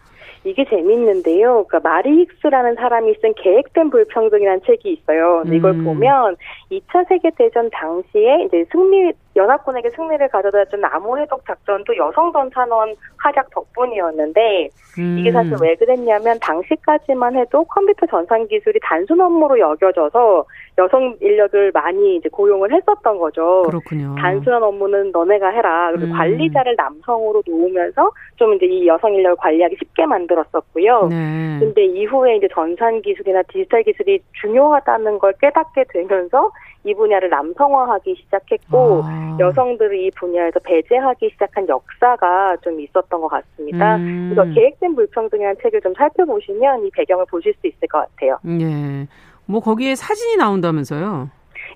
이게 재밌는데요. 그러니까 마리 힉스라는 사람이 쓴 계획된 불평등이라는 책이 있어요. 음. 이걸 보면 2차 세계 대전 당시에 이제 승리 연합군에게 승리를 가져다 준 암호해독 작전도 여성 전산원 활약 덕분이었는데 음. 이게 사실 왜 그랬냐면 당시까지만 해도 컴퓨터 전산 기술이 단순 업무로 여겨져서 여성 인력을 많이 이제 고용을 했었던 거죠. 그렇군요. 단순한 업무는 너네가 해라. 그리고 음. 관리자를 남성으로 놓으면서 좀 이제 이 여성 인력을 관리하기 쉽게 만들었었고요. 네. 근데 이후에 이제 전산 기술이나 디지털 기술이 중요하다는 걸 깨닫게 되면서 이 분야를 남성화하기 시작했고 아. 여성들을 이 분야에서 배제하기 시작한 역사가 좀 있었던 것 같습니다. 음. 그래서 계획된 불평등이라는 책을 좀 살펴보시면 이 배경을 보실 수 있을 것 같아요. 예. 뭐 거기에 사진이 나온다면서요?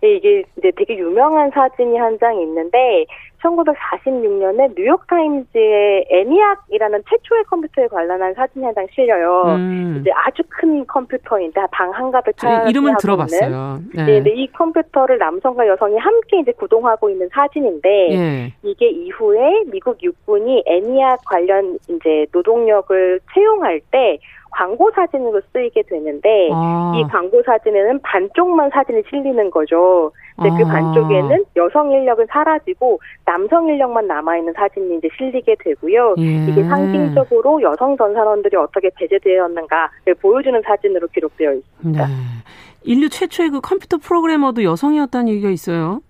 예, 이게 이제 되게 유명한 사진이 한 장 있는데 1946년에 뉴욕타임즈의 애니악이라는 최초의 컴퓨터에 관련한 사진이 한 장 실려요. 음. 이제 아주 큰 컴퓨터인데 방 한가득 차 이름은 들어봤어요. 네. 네, 네, 이 컴퓨터를 남성과 여성이 함께 이제 구동하고 있는 사진인데 예. 이게 이후에 미국 육군이 애니악 관련 이제 노동력을 채용할 때 광고 사진으로 쓰이게 되는데 아. 이 광고 사진에는 반쪽만 사진이 실리는 거죠. 근데 그 아. 그 반쪽에는 여성 인력은 사라지고 남성 인력만 남아 있는 사진이 이제 실리게 되고요. 예. 이게 상징적으로 여성 전산원들이 어떻게 배제되었는가를 보여주는 사진으로 기록되어 있습니다. 네. 인류 최초의 그 컴퓨터 프로그래머도 여성이었다는 얘기가 있어요.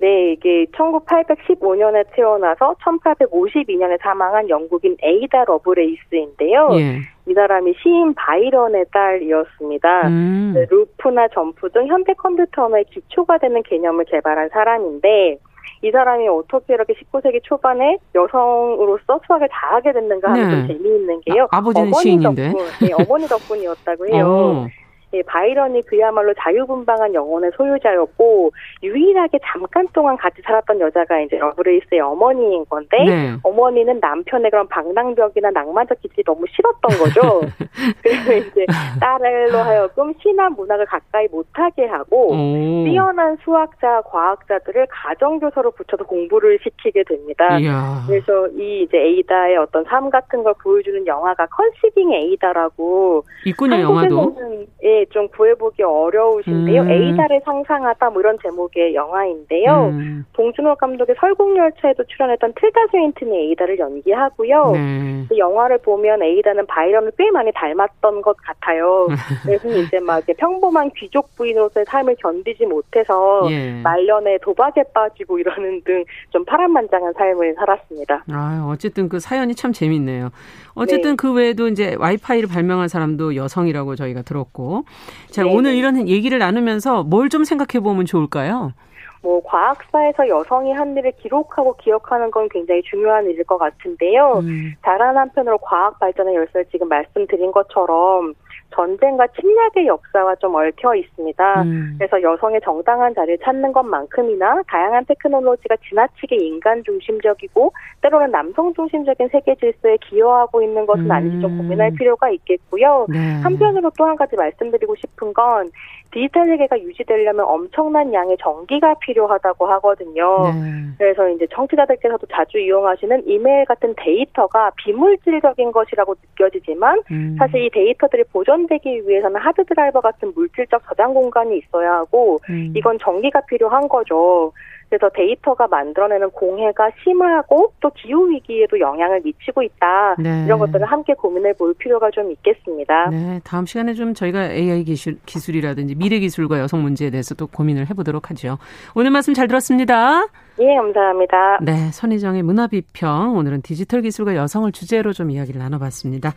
네, 이게 1815년에 태어나서 1852년에 사망한 영국인 에이다 러브레이스인데요. 예. 이 사람이 시인 바이런의 딸이었습니다. 음. 네, 루프나 점프 등 현대 컴퓨터 언어의 기초가 되는 개념을 개발한 사람인데 이 사람이 어떻게 이렇게 19세기 초반에 여성으로서 수학을 다 하게 됐는가 하는 네. 좀 재미있는 게요. 아버지는 시인인데. 덕분, 네, 어머니 덕분이었다고 해요. 어. 예, 바이런이 그야말로 자유분방한 영혼의 소유자였고 유일하게 잠깐 동안 같이 살았던 여자가 이제 러브레이스의 어머니인 건데 네. 어머니는 남편의 그런 방랑벽이나 낭만적 기질이 너무 싫었던 거죠. 그래서 이제 딸로 하여금 시나 문학을 가까이 못하게 하고 오. 뛰어난 수학자, 과학자들을 가정교사로 붙여서 공부를 시키게 됩니다. 이야. 그래서 이 이제 에이다의 어떤 삶 같은 걸 보여주는 영화가 컨시빙 에이다라고 있군요, 영화도. 예, 예, 좀 구해보기 어려우신데요. 음. A사를 상상하다 뭐 이런 제목의 영화인데요. 음. 봉준호 감독의 설국열차에도 출연했던 틸다 스윈튼이 에이다를 연기하고요. 네. 그 영화를 보면 에이다는 바이런을 꽤 많이 닮았던 것 같아요. 그래서 이제 막 평범한 귀족 부인으로서의 삶을 견디지 못해서 예. 말년에 도박에 빠지고 이러는 등 좀 파란만장한 삶을 살았습니다. 아, 어쨌든 그 사연이 참 재밌네요. 어쨌든 네. 그 외에도 이제 와이파이를 발명한 사람도 여성이라고 저희가 들었고. 자, 네. 오늘 이런 얘기를 나누면서 뭘 좀 생각해 보면 좋을까요? 뭐 과학사에서 여성이 한 일을 기록하고 기억하는 건 굉장히 중요한 일일 것 같은데요. 음. 다른 한편으로 과학 발전의 열쇠를 지금 말씀드린 것처럼 전쟁과 침략의 역사와 좀 얽혀 있습니다. 음. 그래서 여성의 정당한 자리를 찾는 것만큼이나 다양한 테크놀로지가 지나치게 인간 중심적이고 때로는 남성 중심적인 세계 질서에 기여하고 있는 것은 음. 아닌지 좀 고민할 필요가 있겠고요. 네. 한편으로 또 한 가지 말씀드리고 싶은 건 디지털 세계가 유지되려면 엄청난 양의 전기가 필요하다고 하거든요. 네. 그래서 이제 청취자들께서도 자주 이용하시는 이메일 같은 데이터가 비물질적인 것이라고 느껴지지만 음. 사실 이 데이터들이 보존되기 위해서는 하드 드라이버 같은 물질적 저장 공간이 있어야 하고 음. 이건 전기가 필요한 거죠. 그래서 데이터가 만들어내는 공해가 심하고 또 기후 위기에도 영향을 미치고 있다. 네. 이런 것들을 함께 고민해 볼 필요가 좀 있겠습니다. 네, 다음 시간에 좀 저희가 AI 기술, 기술이라든지 미래 기술과 여성 문제에 대해서 또 고민을 해보도록 하죠. 오늘 말씀 잘 들었습니다. 예, 감사합니다. 네, 선희정의 문화비평 오늘은 디지털 기술과 여성을 주제로 좀 이야기를 나눠봤습니다.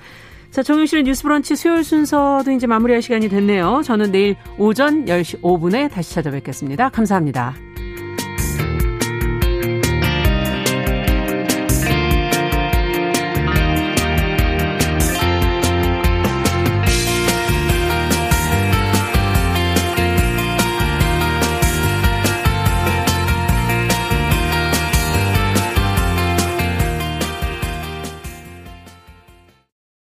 자, 정용실의 뉴스 브런치 수요일 순서도 이제 마무리할 시간이 됐네요. 저는 내일 오전 10시 5분에 다시 찾아뵙겠습니다. 감사합니다.